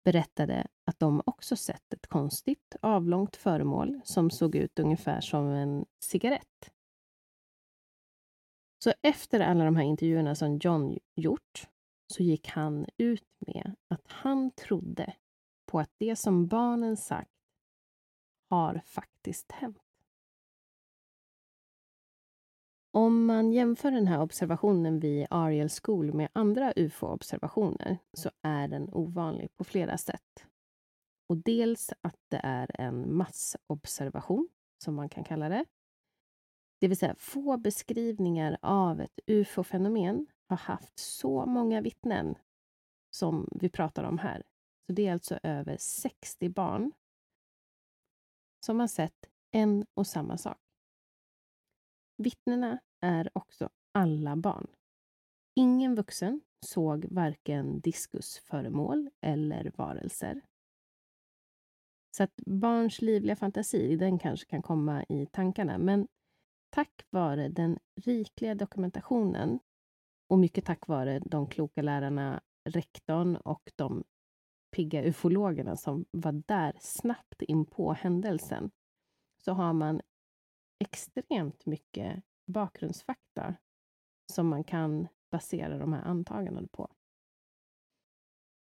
berättade att de också sett ett konstigt avlångt föremål som såg ut ungefär som en cigarett. Så efter alla de här intervjuerna som John gjort så gick han ut med att han trodde på att det som barnen sagt har faktiskt hänt. Om man jämför den här observationen vid Ariel School med andra ufo-observationer så är den ovanlig på flera sätt. Och dels att det är en massobservation, som man kan kalla det. Det vill säga, få beskrivningar av ett ufo-fenomen har haft så många vittnen som vi pratar om här. Så det är alltså över 60 barn som har sett en och samma sak. Vittnena är också alla barn. Ingen vuxen såg varken diskusföremål eller varelser. Så att barns livliga fantasi, den kanske kan komma i tankarna. Men tack vare den rikliga dokumentationen och mycket tack vare de kloka lärarna, rektorn och de pigga ufologerna som var där snabbt in på händelsen, så har man extremt mycket bakgrundsfakta som man kan basera de här antagandena på.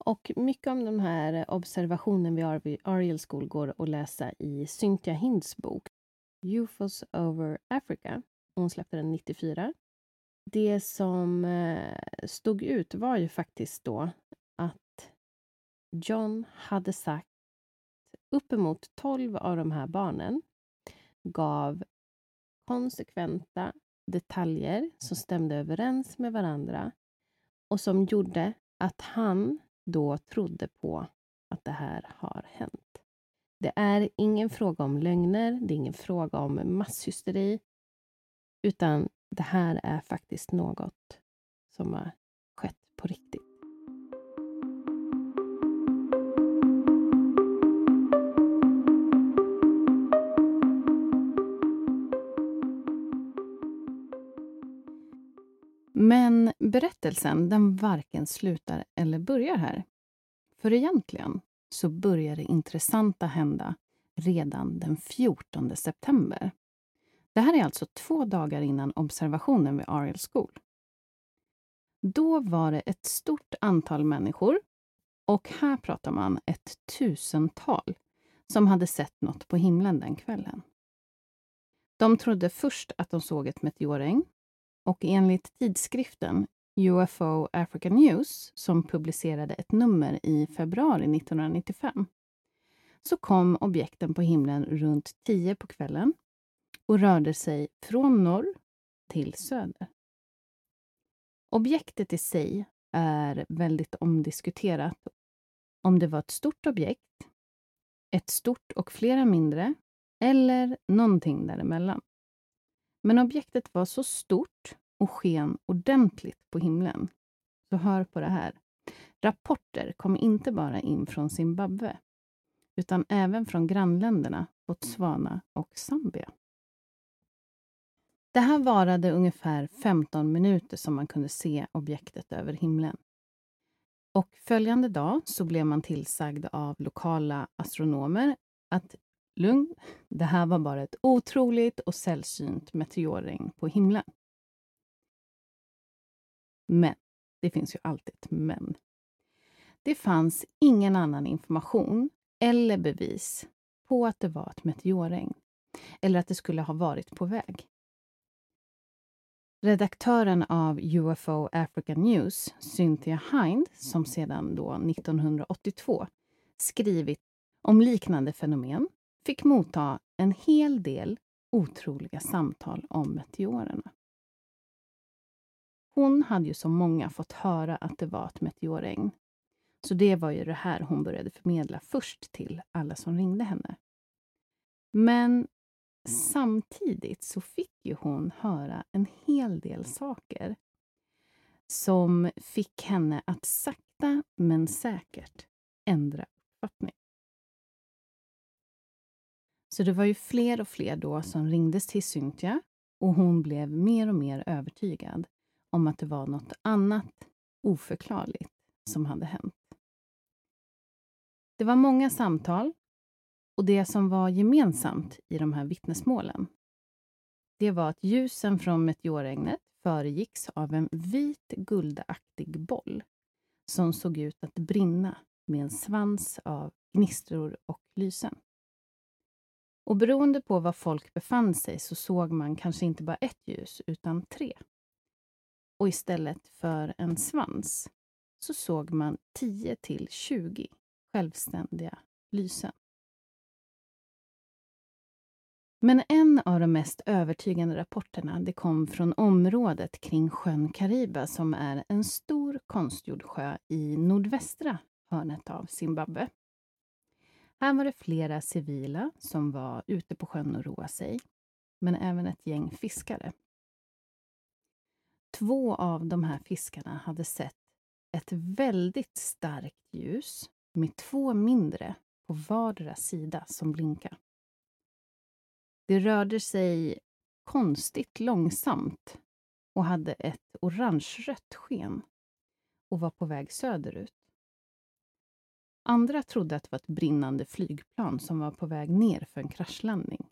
Och mycket om den här observationen vid Ariel School går att läsa i Cynthia Hinds bok UFOs over Africa. Hon släppte den 94. Det som eh, stod ut var ju faktiskt då att John hade sagt uppemot 12 av de här barnen gav konsekventa detaljer som stämde överens med varandra och som gjorde att han då trodde på att det här har hänt. Det är ingen fråga om lögner, det är ingen fråga om masshysteri, utan det här är faktiskt något som har skett på riktigt. Men berättelsen den varken slutar eller börjar här. För egentligen så börjar det intressanta hända redan den 14 september. Det här är alltså två dagar innan observationen vid Ariel School. Då var det ett stort antal människor, och här pratar man ett tusental, som hade sett något på himlen den kvällen. De trodde först att de såg ett meteorregn och enligt tidskriften UFO Africa News, som publicerade ett nummer i februari 1995, så kom objekten på himlen runt 10 på kvällen och rörde sig från norr till söder. Objektet i sig är väldigt omdiskuterat. Om det var ett stort objekt, ett stort och flera mindre eller någonting däremellan. Men objektet var så stort och sken ordentligt på himlen. Så hör på det här. Rapporter kom inte bara in från Zimbabwe utan även från grannländerna Botswana och Zambia. Det här varade ungefär 15 minuter som man kunde se objektet över himlen. Och följande dag så blev man tillsagd av lokala astronomer att lugn, det här var bara ett otroligt och sällsynt meteorregn på himlen. Men, det finns ju alltid ett men. Det fanns ingen annan information eller bevis på att det var ett meteorregn eller att det skulle ha varit på väg. Redaktören av UFO Africa News, Cynthia Hind, som sedan då 1982 skrivit om liknande fenomen, fick motta en hel del otroliga samtal om meteorerna. Hon hade ju som många fått höra att det var ett meteorregn. Så det var ju det här hon började förmedla först till alla som ringde henne. Men Mm. samtidigt så fick ju hon höra en hel del saker som fick henne att sakta men säkert ändra uppfattning. Så det var ju fler och fler då som ringdes till Cynthia och hon blev mer och mer övertygad om att det var något annat oförklarligt som hade hänt. Det var många samtal och det som var gemensamt i de här vittnesmålen det var att ljusen från meteorregnet föregicks av en vit guldaktig boll som såg ut att brinna med en svans av gnistror och lysen. Och beroende på var folk befann sig så såg man kanske inte bara ett ljus, utan tre. Och istället för en svans så såg man 10 till 20 självständiga lysen. Men en av de mest övertygande rapporterna det kom från området kring sjön Kariba som är en stor konstgjord sjö i nordvästra hörnet av Zimbabwe. Här var det flera civila som var ute på sjön och roa sig, men även ett gäng fiskare. Två av de här fiskarna hade sett ett väldigt starkt ljus med två mindre på vardera sida som blinkade. Det rörde sig konstigt långsamt och hade ett orangerött sken och var på väg söderut. Andra trodde att det var ett brinnande flygplan som var på väg ner för en kraschlandning.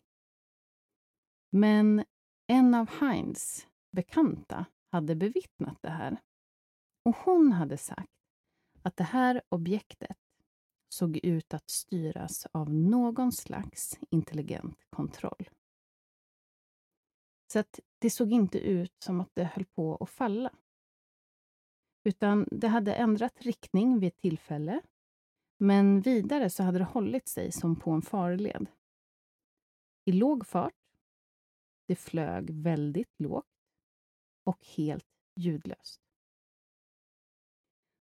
Men en av Heinz bekanta hade bevittnat det här. Och hon hade sagt att det här objektet såg ut att styras av någon slags intelligent kontroll. Så att det såg inte ut som att det höll på att falla. Utan det hade ändrat riktning vid ett tillfälle men vidare så hade det hållit sig som på en farled. I låg fart. Det flög väldigt lågt och helt ljudlöst.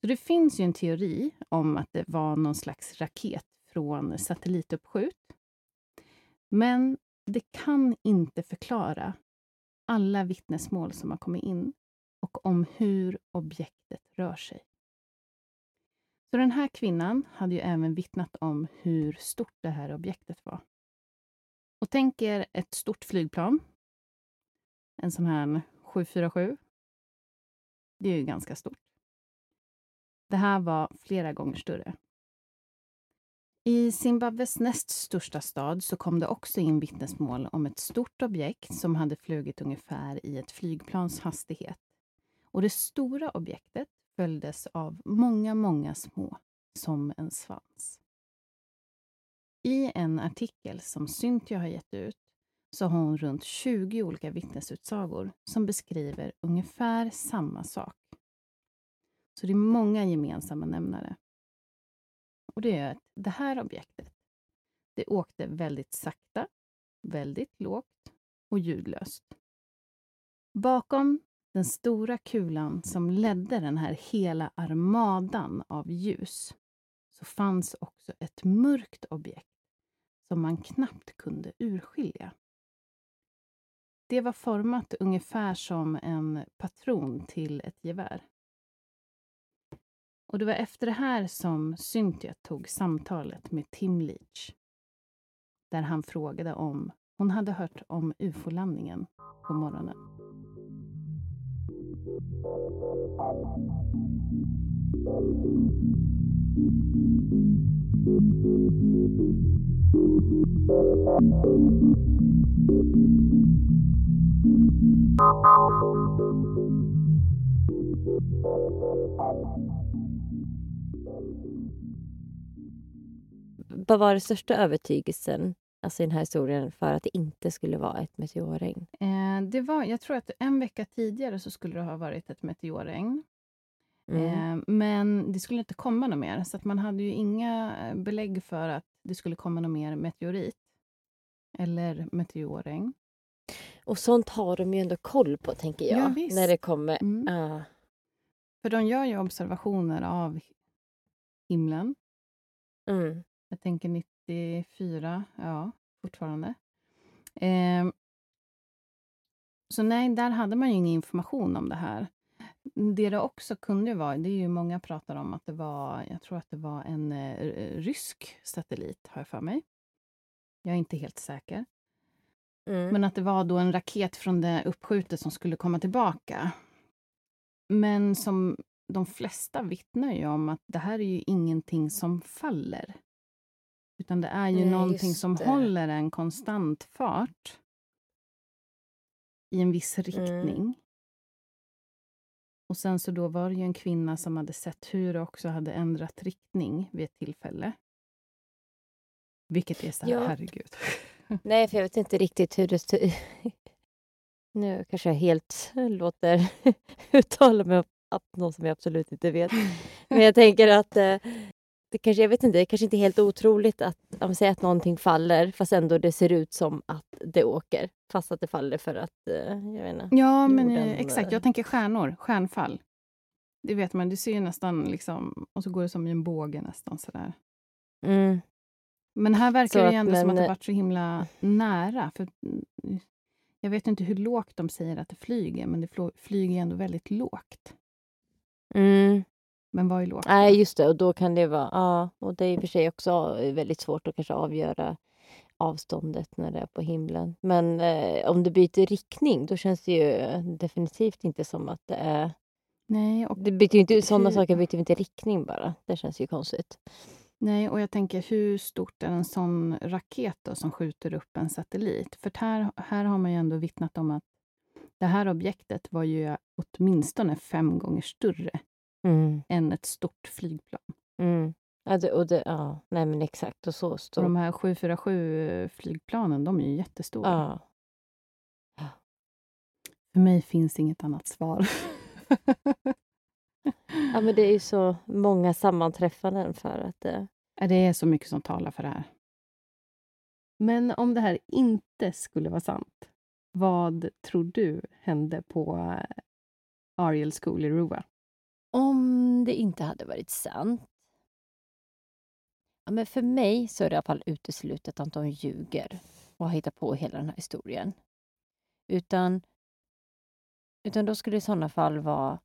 Så det finns ju en teori om att det var någon slags raket från satellituppskjut. Men det kan inte förklara alla vittnesmål som har kommit in och om hur objektet rör sig. Så den här kvinnan hade ju även vittnat om hur stort det här objektet var. Och tänk er ett stort flygplan. En sån här 747. Det är ju ganska stort. Det här var flera gånger större. I Zimbabwes näst största stad så kom det också in vittnesmål om ett stort objekt som hade flugit ungefär i ett flygplans hastighet. Och det stora objektet följdes av många, många små, som en svans. I en artikel som Cynthia har gett ut så har hon runt 20 olika vittnesutsagor som beskriver ungefär samma sak. Så det är många gemensamma nämnare. Och det är att det här objektet, det åkte väldigt sakta, väldigt lågt och ljudlöst. Bakom den stora kulan som ledde den här hela armadan av ljus så fanns också ett mörkt objekt som man knappt kunde urskilja. Det var format ungefär som en patron till ett gevär. Och det var efter det här som Cynthia tog samtalet med Tim Leach. Där han frågade om hon hade hört om ufo-landningen på morgonen. Vad var den största övertygelsen alltså i den här historien för att det inte skulle vara ett meteorregn? Eh, det var, jag tror att en vecka tidigare så skulle det ha varit ett meteorregn. Mm. Eh, men det skulle inte komma något mer, så att man hade ju inga belägg för att det skulle komma något mer meteorit. Eller meteorregn. Och sånt har de ju ändå koll på, tänker jag. Ja, visst. när det kommer... Mm. Ja. För de gör ju observationer av himlen. Mm. Jag tänker 94, ja, fortfarande. Eh, så nej, där hade man ju ingen information om det här. Det det också kunde vara, det är ju många pratar om att det var, jag tror att det var en eh, rysk satellit, har jag för mig. Jag är inte helt säker. Mm. Men att det var då en raket från det uppskjutet som skulle komma tillbaka. Men som de flesta vittnar ju om att det här är ju ingenting som faller. Utan det är ju Nej, någonting som det. håller en konstant fart i en viss Mm. riktning. Och sen så då var det ju en kvinna som hade sett hur det också hade ändrat riktning vid ett tillfälle. Vilket är så här, Ja. herregud. Nej, för jag vet inte riktigt hur det... nu kanske jag helt låter uttala mig om något som jag absolut inte vet. Men jag tänker att eh, det kanske, jag vet inte, det kanske inte är helt otroligt att, om säger att någonting faller fast ändå det ser ut som att det åker. Fast att det faller för att, eh, jag vet inte. Ja, men jorden, eh, exakt. eh, Jag tänker stjärnor, stjärnfall. Det vet man, det ser ju nästan liksom... Och så går det som i en båge nästan sådär. Mm. Men här verkar Så det ju ändå som men, att det eh, varit så himla nära. För mm, jag vet inte hur lågt de säger att det flyger, men det flyger ändå väldigt lågt. Mm. Men vad är lågt? Nej, just det. Och då kan det vara... Ja, och det är i och för sig också väldigt svårt att kanske avgöra avståndet när det är på himlen. Men eh, om det byter riktning, då känns det ju definitivt inte som att det är... Nej, och, Det byter inte, sådana hur- saker byter inte riktning bara. Det känns ju konstigt. nej, och jag tänker hur stort är en sån raket då, som skjuter upp en satellit? För här, här har man ju ändå vittnat om att det här objektet var ju åtminstone fem gånger större Mm. än ett stort flygplan. Mm. Ja, det, och det, ja, nej men exakt. Och så Och stor. de här 747-flygplanen, de är ju jättestora. Ja. För mig finns inget annat svar. ja, men det är ju så många sammanträffanden för att det... Ja, det är så mycket som talar för det här. Men om det här inte skulle vara sant, vad tror du hände på eh, Ariel School i Ruwa? Om det inte hade varit sant. Ja, men för mig så är det i alla fall uteslutet att de ljuger och har hittat på hela den här historien. Utan, utan då skulle det i sådana fall vara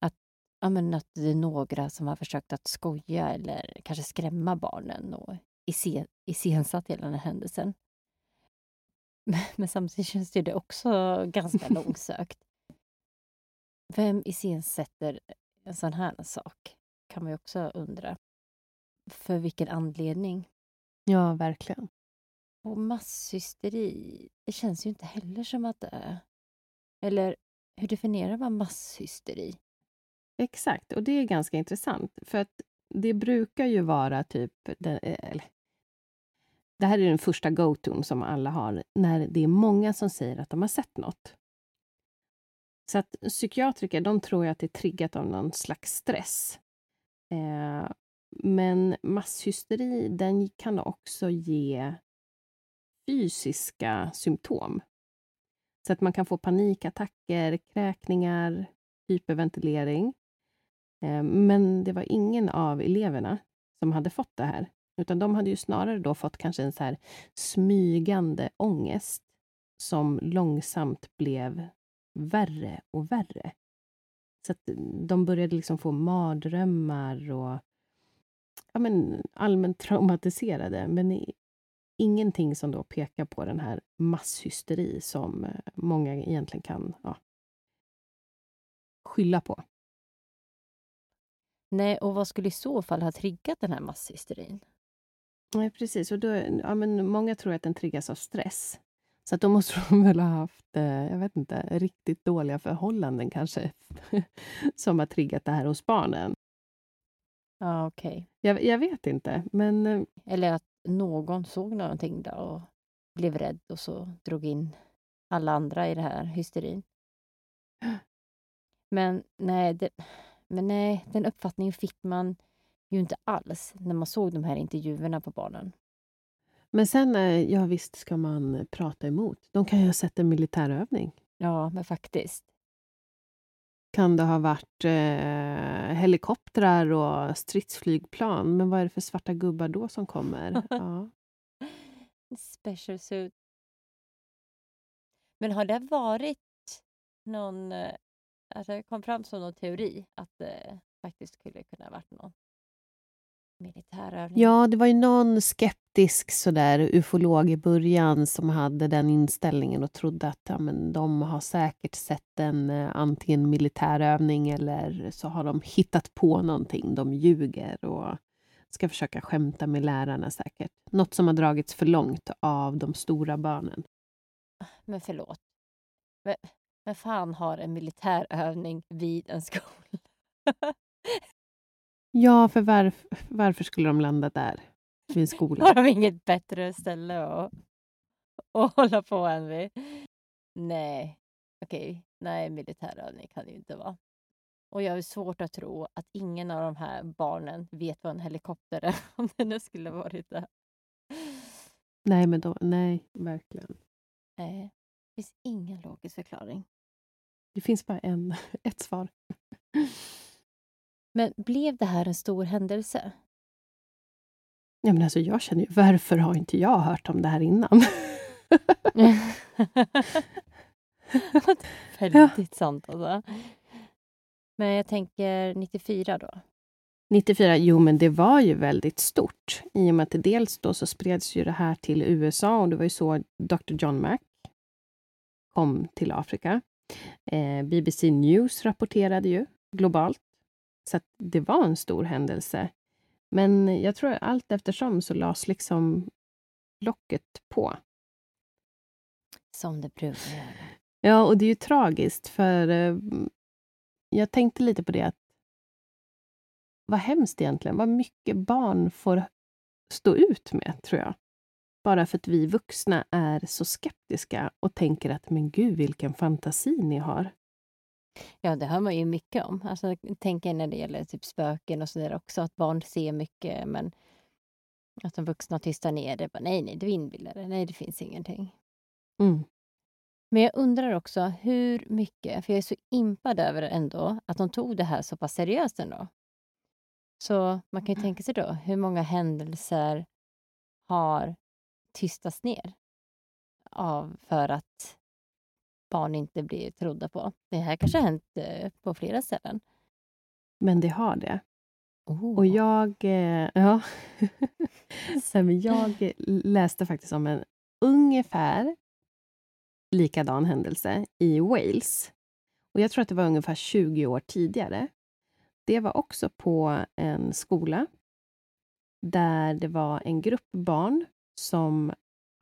att, ja, men att det är några som har försökt att skoja eller kanske skrämma barnen och iscensatt hela den här händelsen. Men, samtidigt känns det också ganska långsökt. Vem iscensätter en sån här sak? Kan man ju också undra. För vilken anledning? Ja, verkligen. Och masshysteri, det känns ju inte heller som att det är... Eller hur definierar man masshysteri? Exakt, och det är ganska intressant. För att det brukar ju vara typ... Det, eller, det här är den första go-ton som alla har när det är många som säger att de har sett något. Så att psykiatriker, de tror ju att det är triggat av någon slags stress. Eh, men masshysteri, den kan också ge fysiska symptom. Så att man kan få panikattacker, kräkningar, hyperventilering. Eh, men det var ingen av eleverna som hade fått det här. Utan de hade ju snarare då fått kanske en så här smygande ångest som långsamt blev värre och värre. Så att de började liksom få mardrömmar och ja, men, allmänt traumatiserade. Men ingenting som då pekar på den här masshysteri som eh, många egentligen kan ja, skylla på. Nej, och vad skulle i så fall ha triggat den här masshysterin? Nej, precis. Och då, ja, men många tror att den triggas av stress. Så att då måste de väl ha haft, eh, jag vet inte, riktigt dåliga förhållanden kanske, som har triggat det här hos barnen. Ja, okej. Okay. Jag, jag, vet inte, men... Eh, Eller att någon såg någonting då och blev rädd och så drog in alla andra i det här hysterin. Men nej, det, men nej, den uppfattningen fick man ju inte alls när man såg de här intervjuerna på barnen. Men sen, eh, ja visst ska man prata emot. De kan ju ha sett en militärövning. Ja, men faktiskt. Kan det ha varit eh, helikoptrar och stridsflygplan? Men vad är det för svarta gubbar då som kommer? ja. Special suit. Men har det varit någon... Alltså det kom fram som någon teori att det faktiskt skulle kunna ha varit någon militärövning? Ja, det var ju någon skeptisk sådär ufolog i början som hade den inställningen och trodde att ja, men de har säkert sett en eh, antingen militärövning eller så har de hittat på någonting. De ljuger och ska försöka skämta med lärarna säkert. Något som har dragits för långt av de stora barnen. Men förlåt. Men, men fan har en militärövning vid en skola? Ja, för varf varför skulle de landa där? Vid en skola? Har de inget bättre ställe att, att hålla på än vid? Nej, okej. Okay. Nej, militärövning kan det ju inte vara. Och jag har svårt att tro att ingen av de här barnen vet vad en helikopter är, om det nu skulle varit det. Nej, men då, nej, verkligen. Nej, det finns ingen logisk förklaring. Det finns bara en, ett svar. Men blev det här en stor händelse? Ja, men alltså, jag känner ju, varför har inte jag hört om det här innan? Väldigt ja. sant alltså. Men jag tänker 94 då? 94, jo men det var ju väldigt stort. I och med att dels då så spreds ju det här till USA och det var ju så Dr. John Mack kom till Afrika. Eh, BBC News rapporterade ju globalt så det var en stor händelse. Men jag tror allt eftersom så lades liksom locket på. Som det brukar göra. Ja, och det är ju tragiskt för eh, jag tänkte lite på det att vad hemskt egentligen, vad mycket barn får stå ut med, tror jag. Bara för att vi vuxna är så skeptiska och tänker att men gud vilken fantasi ni har. Ja, det hör man ju mycket om. Alltså, tänker när det gäller typ spöken och sådär också, att barn ser mycket men att de vuxna tystar ner det. Bara, nej, nej, du inbillar dig. Nej, det finns ingenting. Mm. Men jag undrar också hur mycket, för jag är så impad över ändå, att de tog det här så pass seriöst ändå. Så man kan ju tänka sig då, hur många händelser har tystats ner av för att barn inte blir trodda på. Det här kanske har hänt eh, på flera ställen. Men det har det. Oh. Och jag... Eh, ja. jag läste faktiskt om en ungefär likadan händelse i Wales. Och jag tror att det var ungefär 20 år tidigare. Det var också på en skola där det var en grupp barn som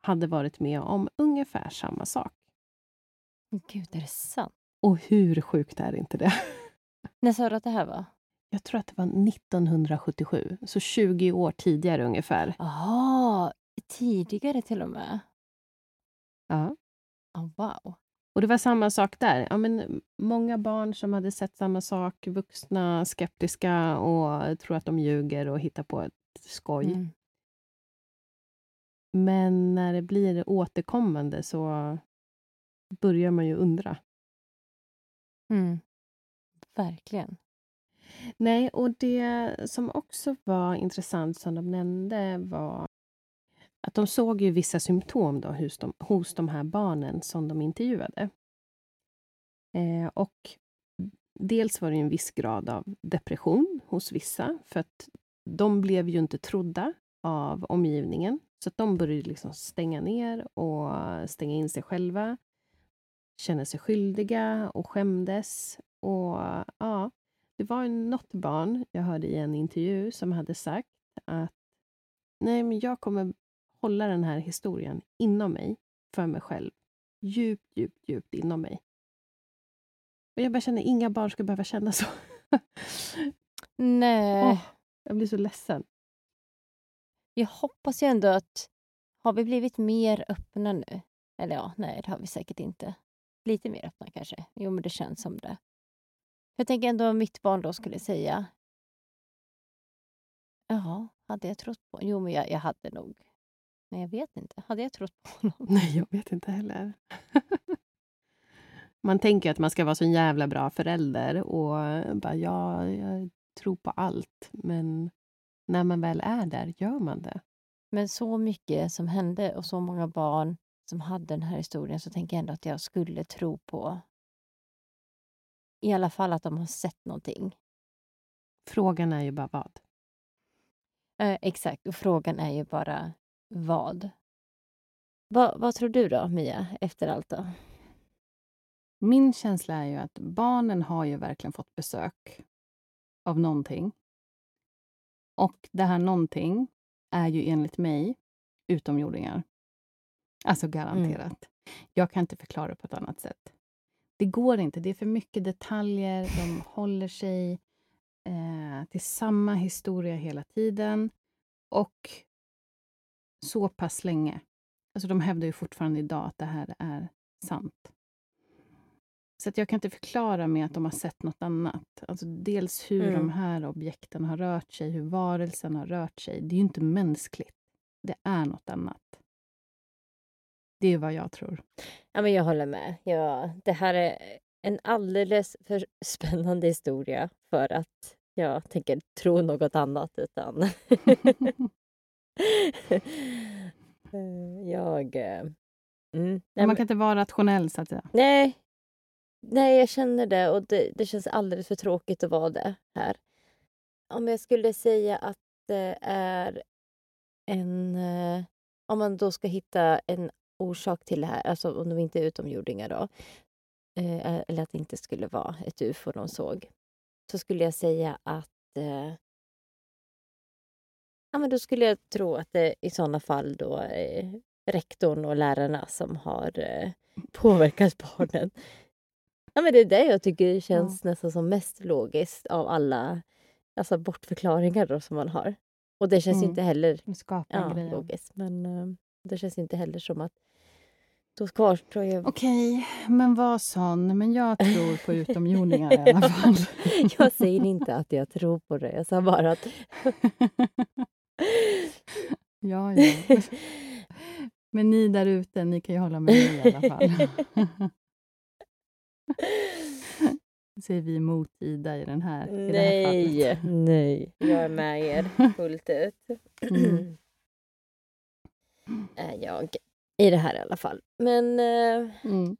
hade varit med om ungefär samma sak. Gud, är det sant? Och hur sjukt är inte det? När sa du att det här var? Jag tror att det var 1977, så 20 år tidigare ungefär. Jaha, tidigare till och med? Ja. Oh, wow. Och det var samma sak där. Ja, men många barn som hade sett samma sak, vuxna skeptiska och tror att de ljuger och hittar på ett skoj. Mm. Men när det blir återkommande så börjar man ju undra. Mm. Verkligen. Nej, och det som också var intressant som de nämnde var att de såg ju vissa symptom då hos, de, hos de här barnen som de intervjuade. Eh, och dels var det en viss grad av depression hos vissa, för att de blev ju inte trodda av omgivningen. Så att de började liksom stänga ner och stänga in sig själva. Känna sig skyldiga och skämdes. Och ja, det var något barn jag hörde i en intervju som hade sagt att nej, men jag kommer hålla den här historien inom mig, för mig själv. Djupt, djupt, djupt inom mig. Och jag bara känner, inga barn ska behöva känna så. Nej. Åh, jag blir så ledsen. Jag hoppas ju ändå att... Har vi blivit mer öppna nu? Eller ja, nej, det har vi säkert inte. Lite mer öppna kanske. Jo, men det känns som det. Jag tänker ändå mitt barn då skulle säga... Jaha, hade jag trott på... Jo, men jag, jag hade nog... Nej, jag vet inte. Hade jag trott på honom? Nej, jag vet inte heller. man tänker att man ska vara så en jävla bra förälder och bara ja, jag tror på allt. Men när man väl är där, gör man det? Men så mycket som hände och så många barn som hade den här historien så tänker jag ändå att jag skulle tro på i alla fall att de har sett någonting. Frågan är ju bara vad. Eh, exakt, och frågan är ju bara vad. Va, vad tror du då, Mia, efter allt? Då? Min känsla är ju att barnen har ju verkligen fått besök av någonting. Och det här någonting är ju enligt mig utomjordingar. Alltså garanterat. Jag kan inte förklara det på ett annat sätt. Det går inte. Det är för mycket detaljer. De håller sig eh, till samma historia hela tiden. Och så pass länge. Alltså de hävdar ju fortfarande idag att det här är sant. Så att jag kan inte förklara med att de har sett något annat. Alltså dels hur Mm. de här objekten har rört sig, hur varelsen har rört sig. Det är ju inte mänskligt. Det är något annat. Det är vad jag tror. Ja, men jag håller med. Ja, det här är en alldeles för spännande historia för att jag tänker tro något annat. Utan Eh, jag... eh, Mm. Nej, man kan inte vara rationell, så att säga. Nej. Nej, jag känner det och det, det känns alldeles för tråkigt att vara det här. Om jag skulle säga att det är en... eh, Om man då ska hitta en orsak till det här, alltså om de inte är utomjordingar då, eh, eller att det inte skulle vara ett ufo de såg, så skulle jag säga att eh, Ja, men då skulle jag tro att det i sådana fall då är rektorn och lärarna som har eh, påverkat barnen. Ja, men det är det jag tycker känns nästan som mest logiskt av alla alltså bortförklaringar då som man har. Och det känns Mm. inte heller ja, grejer. logiskt, men eh, det känns inte heller som att då kvarstår ju... Okej, men var sån. Men jag tror på utomjordingar i alla fall. jag säger inte att jag tror på det, jag sa bara att... ja, ja. Men ni där ute, ni kan ju hålla med mig i alla fall. Säger vi emot Ida i, den här, i det här Nej, fallet. nej. Jag är med er fullt ut. Mm. jag. I det här i alla fall. Men... eh, Mm.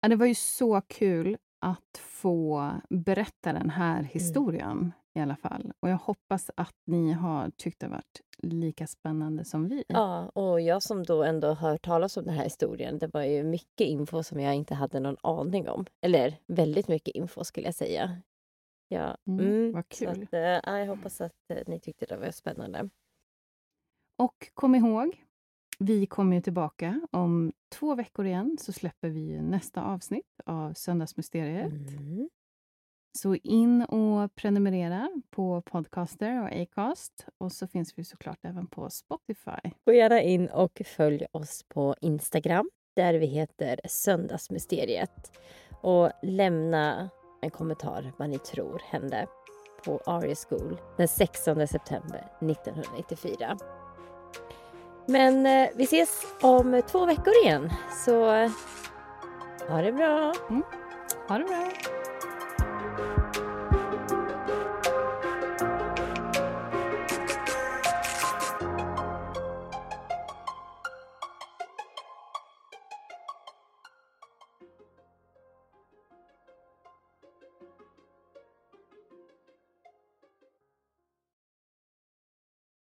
Ja, det var ju så kul att få berätta den här historien i alla fall. Och jag hoppas att ni har tyckt det varit lika spännande som vi. Ja, och jag som då ändå hört talas om den här historien, det var ju mycket info som jag inte hade någon aning om. Eller väldigt mycket info skulle jag säga. Ja, Mm, mm, vad kul. att, eh, ja, jag hoppas att eh, ni tyckte det var spännande. Och kom ihåg, vi kommer ju tillbaka om två veckor igen så släpper vi nästa avsnitt av Söndagsmysteriet. Mm. Så in och prenumerera på Podcaster och Acast. Och så finns vi såklart även på Spotify. Gå gärna in och följ oss på Instagram där vi heter Söndagsmysteriet. Och lämna en kommentar vad ni tror hände på Aria School den 16 september 1994. Men eh, vi ses om två veckor igen, så eh, ha det bra! Mm. Ha det bra!